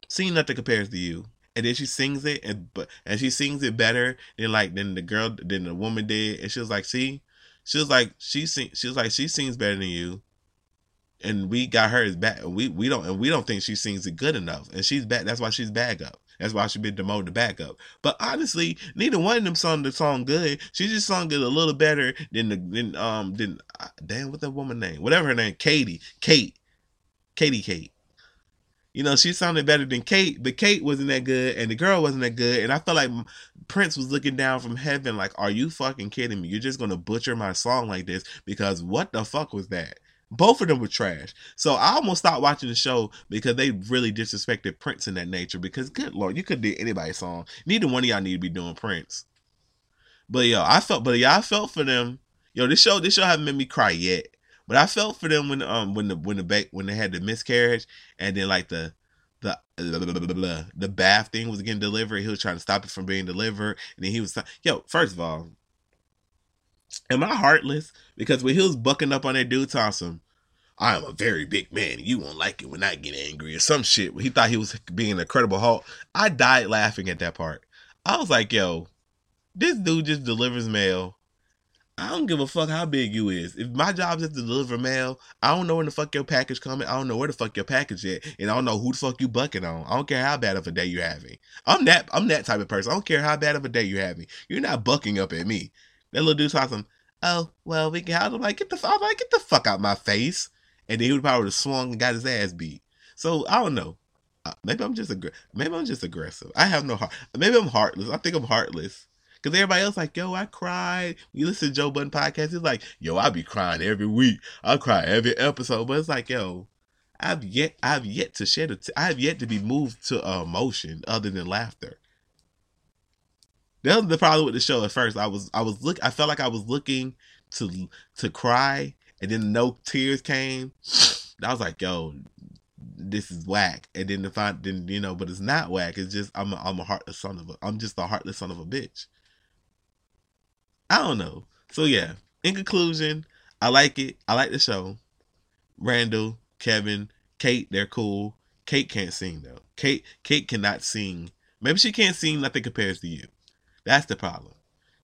see nothing compares to you. And then she sings it, and but and she sings it better than like than the girl than the woman did. And she was like, "See," she was like, "She sing." She was like, "She sings better than you." And we got her as bad. We we don't and we don't think she sings it good enough. And she's bad. That's why she's bag up. That's why she been demoted to backup. But honestly, neither one of them sung the song good. She just sung it a little better than the than um than uh, damn what that woman name whatever her name Katie Kate Katie Kate. You know she sounded better than Kate, but Kate wasn't that good, and the girl wasn't that good. And I felt like Prince was looking down from heaven, like, "Are you fucking kidding me? You're just gonna butcher my song like this? Because what the fuck was that?" Both of them were trash. So I almost stopped watching the show because they really disrespected Prince in that nature. Because good lord, you could do anybody's song. Neither one of y'all need to be doing Prince. But yo, I felt but yeah, I felt for them. Yo, this show this show haven't made me cry yet. But I felt for them when um when the when the ba- when they had the miscarriage and then like the the the bath thing was getting delivered. He was trying to stop it from being delivered, and then he was yo. First of all, Am I heartless? Because when he was bucking up on that dude Thompson, I am a very big man. You won't like it when I get angry or some shit. He thought he was being an incredible Hulk. I died laughing at that part. I was like, yo, this dude just delivers mail. I don't give a fuck how big you is. If my job is to deliver mail, I don't know when the fuck your package coming. I don't know where the fuck your package at, and I don't know who the fuck you bucking on. I don't care how bad of a day you're having. I'm that. I'm that type of person. I don't care how bad of a day you're having. You're not bucking up at me. That little dude some, oh, well, we can help him. Like, get the, I'm like, get the fuck out my face. And then he would probably have swung and got his ass beat. So I don't know. Uh, maybe I'm just aggressive. Maybe I'm just aggressive. I have no heart. Maybe I'm heartless. I think I'm heartless. Cause everybody else like, yo, I cried. You listen to Joe Budden podcast. He's like, yo, I be crying every week. I cry every episode. But it's like, yo, I've yet, I've yet to shed a, t- I have yet to be moved to emotion other than laughter. That was the problem with the show at first. I was I was look I felt like I was looking to to cry and then no tears came. I was like, yo, this is whack. And then if I then you know, but it's not whack. It's just I'm a, I'm a heartless son of a I'm just a heartless son of a bitch. I don't know. So yeah. In conclusion, I like it. I like the show. Randall, Kevin, Kate, they're cool. Kate can't sing though. Kate Kate cannot sing. Maybe she can't sing. Nothing compares to you. That's the problem.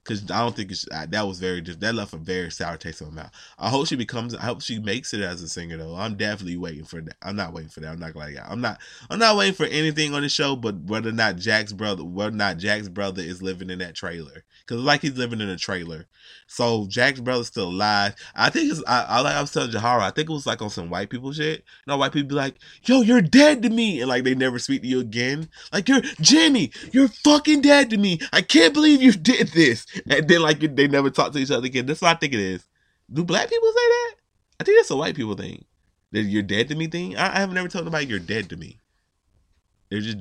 Because I don't think it's, that was very that left a very sour taste in my mouth. I hope she becomes. I hope she makes it as a singer though. I'm definitely waiting for that. I'm not waiting for that. I'm not like I'm not. I'm not waiting for anything on the show. But whether or not Jack's brother, whether or not Jack's brother is living in that trailer, because like he's living in a trailer. So Jack's brother's still alive. I think it's. I, I like I was telling Jahara. I think it was like on some white people shit. You know, white people be like, "Yo, you're dead to me," and like they never speak to you again. Like you're Jimmy, you're fucking dead to me. I can't believe you did this and then like they never talk to each other again. That's what I think it is. Do black people say that? I think that's a white people thing. That you're dead to me thing. I, I have never told nobody you're dead to me. They're just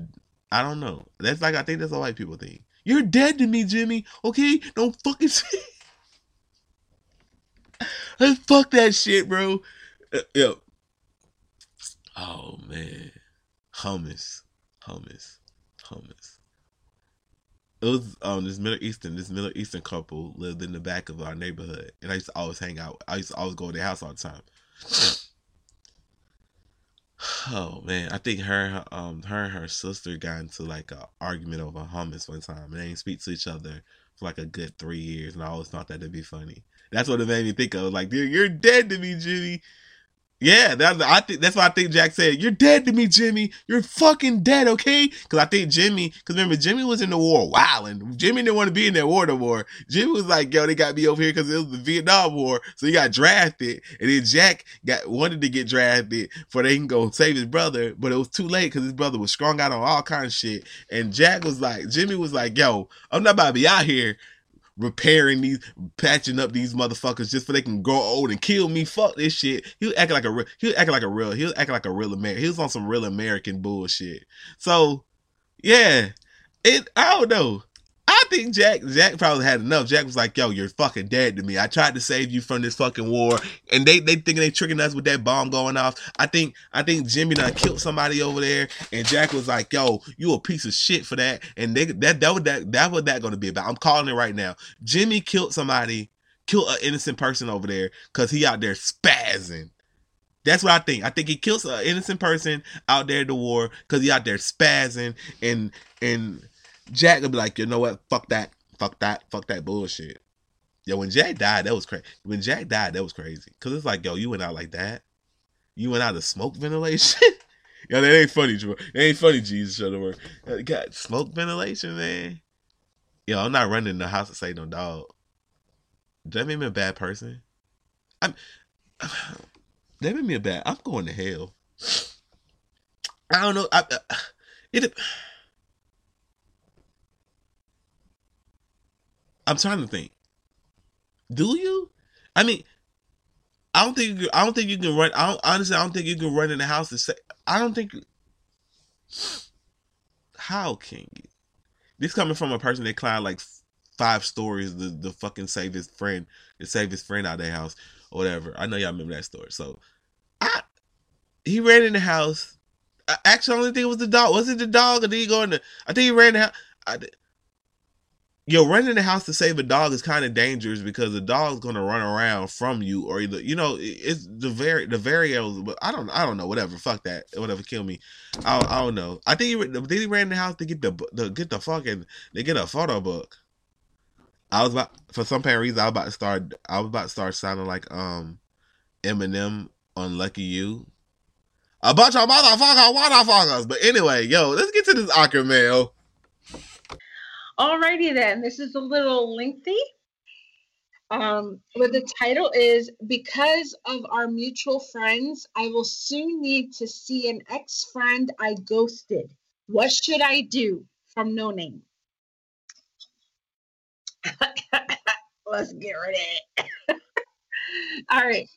I don't know. That's like I think that's a white people thing. You're dead to me, Jimmy. Okay, don't fucking. Let's fuck that shit, bro. Uh, yo. Oh man, hummus, hummus, hummus it was um this Middle Eastern this Middle Eastern couple lived in the back of our neighborhood, and I used to always hang out. I used to always go to their house all the time. Oh man, I think her, um, her and her sister got into like an argument over hummus one time, and they didn't speak to each other for like a good three years. And I always thought that'd be funny. That's what it made me think of. Like, dude, you're dead to me, Jimmy. Yeah, that's I think that's why I think Jack said, "You're dead to me, Jimmy. You're fucking dead, okay?" Because I think Jimmy, because remember Jimmy was in the war, wow, and Jimmy didn't want to be in that war no more. Jimmy was like, "Yo, they got me over here because it was the Vietnam War," so he got drafted, and then Jack got wanted to get drafted for they can go save his brother, but it was too late because his brother was strung out on all kinds of shit, and Jack was like, Jimmy was like, "Yo, I'm not about to be out here." Repairing these, patching up these motherfuckers just so they can grow old and kill me. Fuck this shit. He was acting like a real, he was acting like a real, he was acting like a real American. He was on some real American bullshit. So, yeah, it, I don't know. I think Jack Jack probably had enough. Jack was like, "Yo, you're fucking dead to me. I tried to save you from this fucking war, and they they thinking they tricking us with that bomb going off. I think I think Jimmy done killed somebody over there, and Jack was like, "Yo, you a piece of shit for that." And they that that what that that what that going to be about. I'm calling it right now. Jimmy killed somebody, killed an innocent person over there because he out there spazzing. That's what I think. I think he kills an innocent person out there at the war because he out there spazzing and and Jack would be like, you know what? Fuck that. Fuck that. Fuck that bullshit. Yo, when Jack died, that was crazy. When Jack died, that was crazy. Cause it's like, yo, you went out like that. You went out of smoke ventilation. yo, that ain't funny, Joe. It ain't funny, Jesus Shuttlesworth. Uh, got smoke ventilation, man. Yo, I'm not running the house to say no dog. Does that make me a bad person? I'm that made me a bad. I'm going to hell. I don't know. I, uh, I, it. I'm trying to think. Do you? I mean, I don't think you, I don't think you can run. I don't, honestly, I don't think you can run in the house and say. I don't think. How can you? This coming from a person that climbed like five stories the the fucking save his friend, to save his friend out of their house or whatever. I know y'all remember that story. So, I he ran in the house. I, actually, only think it was the dog. Was it the dog or did he go in the? I think he ran house. I, yo, running the house to save a dog is kind of dangerous because the dog's gonna run around from you, or either you know it's the very the variables. But I don't I don't know. Whatever, fuck that. Whatever, kill me. I I don't know. I think he did he ran the house to get the to get the fucking to get a photo book. I was about for some apparent reason I was about to start I was about to start sounding like um Eminem on Lucky You. A bunch of motherfucker motherfuckers. But anyway, yo, let's get to this mail. Alrighty then, this is a little lengthy. Um, but the title is Because of Our Mutual Friends, I Will Soon Need to See an Ex Friend I Ghosted. What should I do? From No Name. Let's get rid of it. All right.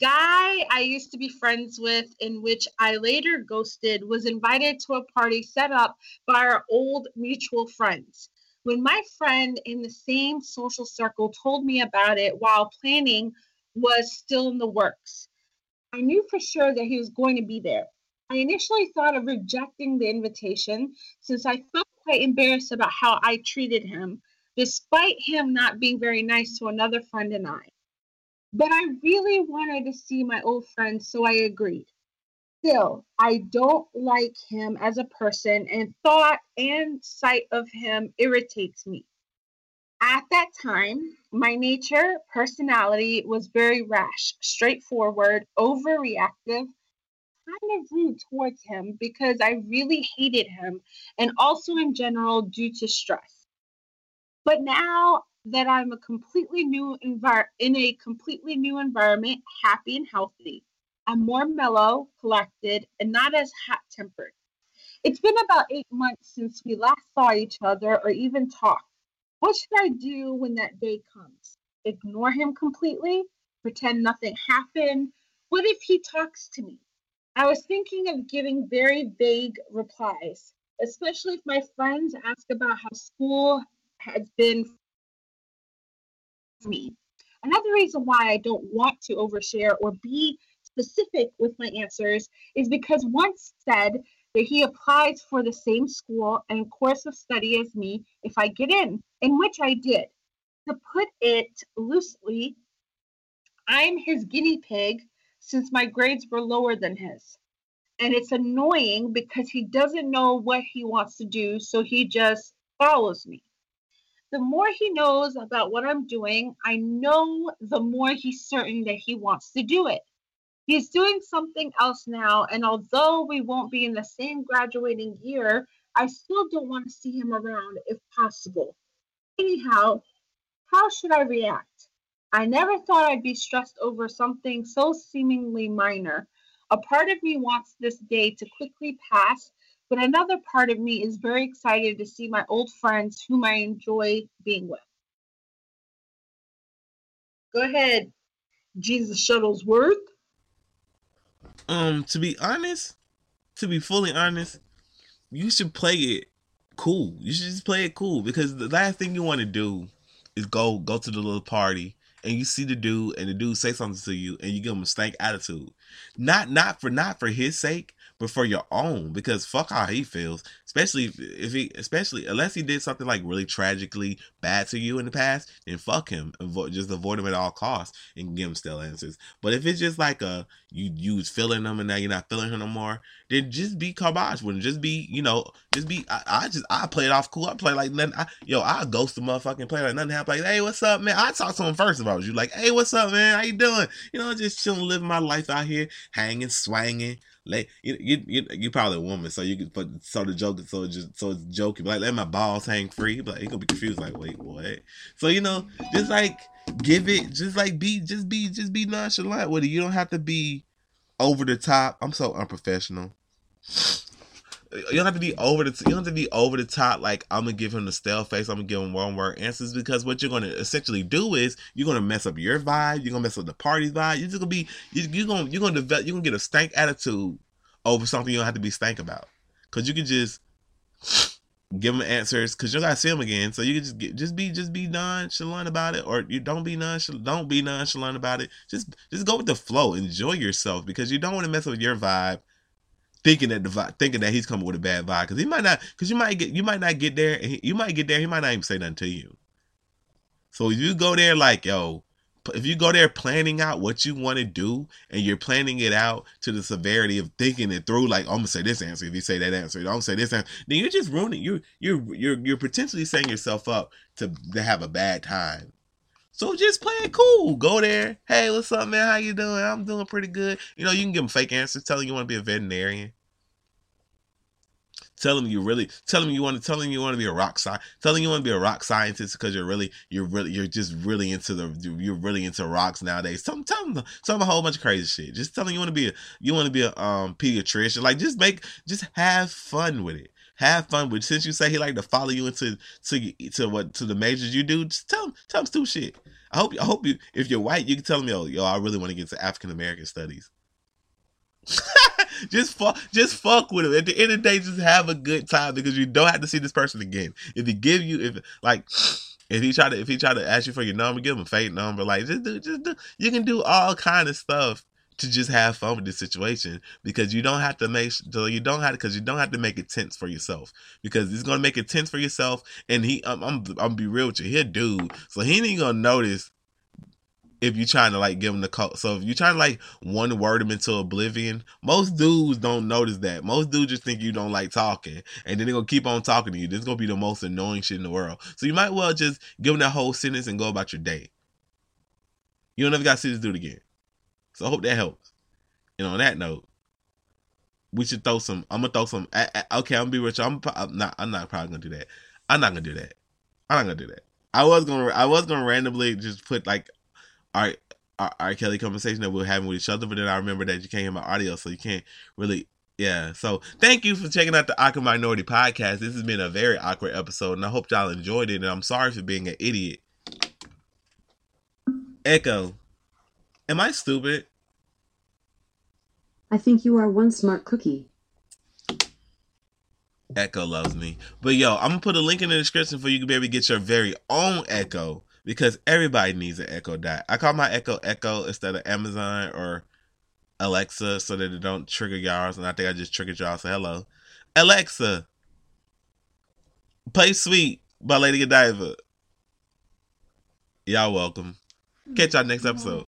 Guy I used to be friends with, in which I later ghosted, was invited to a party set up by our old mutual friends. When my friend in the same social circle told me about it while planning was still in the works, I knew for sure that he was going to be there. I initially thought of rejecting the invitation since I felt quite embarrassed about how I treated him, despite him not being very nice to another friend and I. But I really wanted to see my old friend, so I agreed. Still, I don't like him as a person, and thought and sight of him irritates me. At that time, my nature, personality was very rash, straightforward, overreactive, kind of rude towards him because I really hated him, and also in general due to stress. But now that I'm a completely new envir- in a completely new environment, happy and healthy. I'm more mellow, collected, and not as hot tempered. It's been about eight months since we last saw each other or even talked. What should I do when that day comes? Ignore him completely? Pretend nothing happened? What if he talks to me? I was thinking of giving very vague replies, especially if my friends ask about how school has been me. Another reason why I don't want to overshare or be specific with my answers is because once said that he applies for the same school and course of study as me if I get in, in which I did. To put it loosely, I'm his guinea pig since my grades were lower than his. And it's annoying because he doesn't know what he wants to do, so he just follows me the more he knows about what I'm doing, I know the more he's certain that he wants to do it. He's doing something else now, and although we won't be in the same graduating year, I still don't want to see him around if possible. Anyhow, how should I react? I never thought I'd be stressed over something so seemingly minor. A part of me wants this day to quickly pass but another part of me is very excited to see my old friends whom I enjoy being with. Go ahead, Jesus Shuttlesworth. Um, to be honest, to be fully honest, you should play it cool. You should just play it cool because the last thing you want to do is go go to the little party and you see the dude and the dude say something to you and you give him a stank attitude. Not not for not for his sake, but for your own because fuck how he feels especially if he especially unless he did something like really tragically bad to you in the past then fuck him. Avoid, just avoid him at all costs and give him still answers. But if it's just like a you you was feeling him and now you're not feeling him no more then just be garbage with him. Just be you know just be I, I just I play it off cool. I play like nothing I, yo I ghost the motherfucking play like nothing happened. Like hey what's up man? I talk to him first about you. Like hey what's up man? How you doing? You know just chilling living my life out here hanging swanging like you, you, you, you probably a woman, so you can put so the joke, so just so it's joking, like let my balls hang free. But he gonna be confused, like wait, what? So you know, just like give it, just like be, just be, just be nonchalant with it. You don't have to be over the top. I'm so unprofessional. You don't have to be over the. You don't have to be over the top. Like I'm gonna give him the stale face. I'm gonna give him one word answers because what you're gonna essentially do is you're gonna mess up your vibe. You're gonna mess up the party's vibe. You're just gonna be. You, you're gonna you're gonna develop. You're gonna get a stank attitude over something you don't have to be stank about. Cause you can just give them answers because you gotta see them again. So you can just get, just be just be nonchalant about it, or you don't be nonchalant. Don't be nonchalant about it. Just just go with the flow. Enjoy yourself because you don't want to mess with your vibe thinking that the vibe, thinking that he's coming with a bad vibe because he might not because you might get you might not get there he, you might get there he might not even say nothing to you. So if you go there like yo, if you go there planning out what you want to do and you're planning it out to the severity of thinking it through, like I'm gonna say this answer if you say that answer, I'm gonna say this answer, then you're just ruining you're you're you're you're potentially setting yourself up to to have a bad time. So just play it cool. Go there. Hey, what's up, man? How you doing? I'm doing pretty good. You know, you can give them fake answers, telling you want to be a veterinarian. Tell them you really tell them you want to tell them you want to be a rock sci tell them you want to be a rock scientist because you're really you're really you're just really into the you're really into rocks nowadays. Tell them tell them, tell them a whole bunch of crazy shit. Just tell them you want to be a you want to be a um pediatrician. Like just make just have fun with it have fun with. Since you say he like to follow you into to to what to the majors you do, just tell him tell him stupid shit. I hope I hope you if you're white, you can tell him yo yo I really want to get to African American studies. just fuck, just fuck with him. At the end of the day, just have a good time because you don't have to see this person again. If he give you, if like, if he try to, if he try to ask you for your number, give him a fake number. Like, just do, just do. You can do all kind of stuff to just have fun with this situation because you don't have to make so you don't have because you don't have to make it tense for yourself because it's gonna make it tense for yourself. And he, I'm, I'm, I'm be real with you, he dude, so he ain't gonna notice if you're trying to like give them the call. So if you're trying to like one word them into oblivion, most dudes don't notice that. Most dudes just think you don't like talking, and then they're gonna keep on talking to you. This is gonna be the most annoying shit in the world. So you might well just give them that whole sentence and go about your day. You don't ever got to see this dude again. So I hope that helps. And on that note, we should throw some. I'm gonna throw some. okay, I'm gonna be rich. I'm, I'm not. I'm not probably gonna do that. I'm not gonna do that. I'm not gonna do that. I was gonna. I was gonna randomly just put like our, our, R. Kelly conversation that we are having with each other, but then I remember that you can't hear my audio, so you can't really. Yeah, so thank you for checking out the Awkward Minority Podcast. This has been a very awkward episode, and I hope y'all enjoyed it. And I'm sorry for being an idiot. Echo, am I stupid? I think you are one smart cookie. Echo loves me. But yo, I'm gonna put a link in the description for you to be able to get your very own Echo because everybody needs an Echo Dot. I call my Echo Echo instead of Amazon or Alexa so that it don't trigger y'all. And I think I just triggered y'all. So hello, Alexa, play "Sweet" by Lady Godiva. Y'all welcome. Catch y'all next mm-hmm. episode.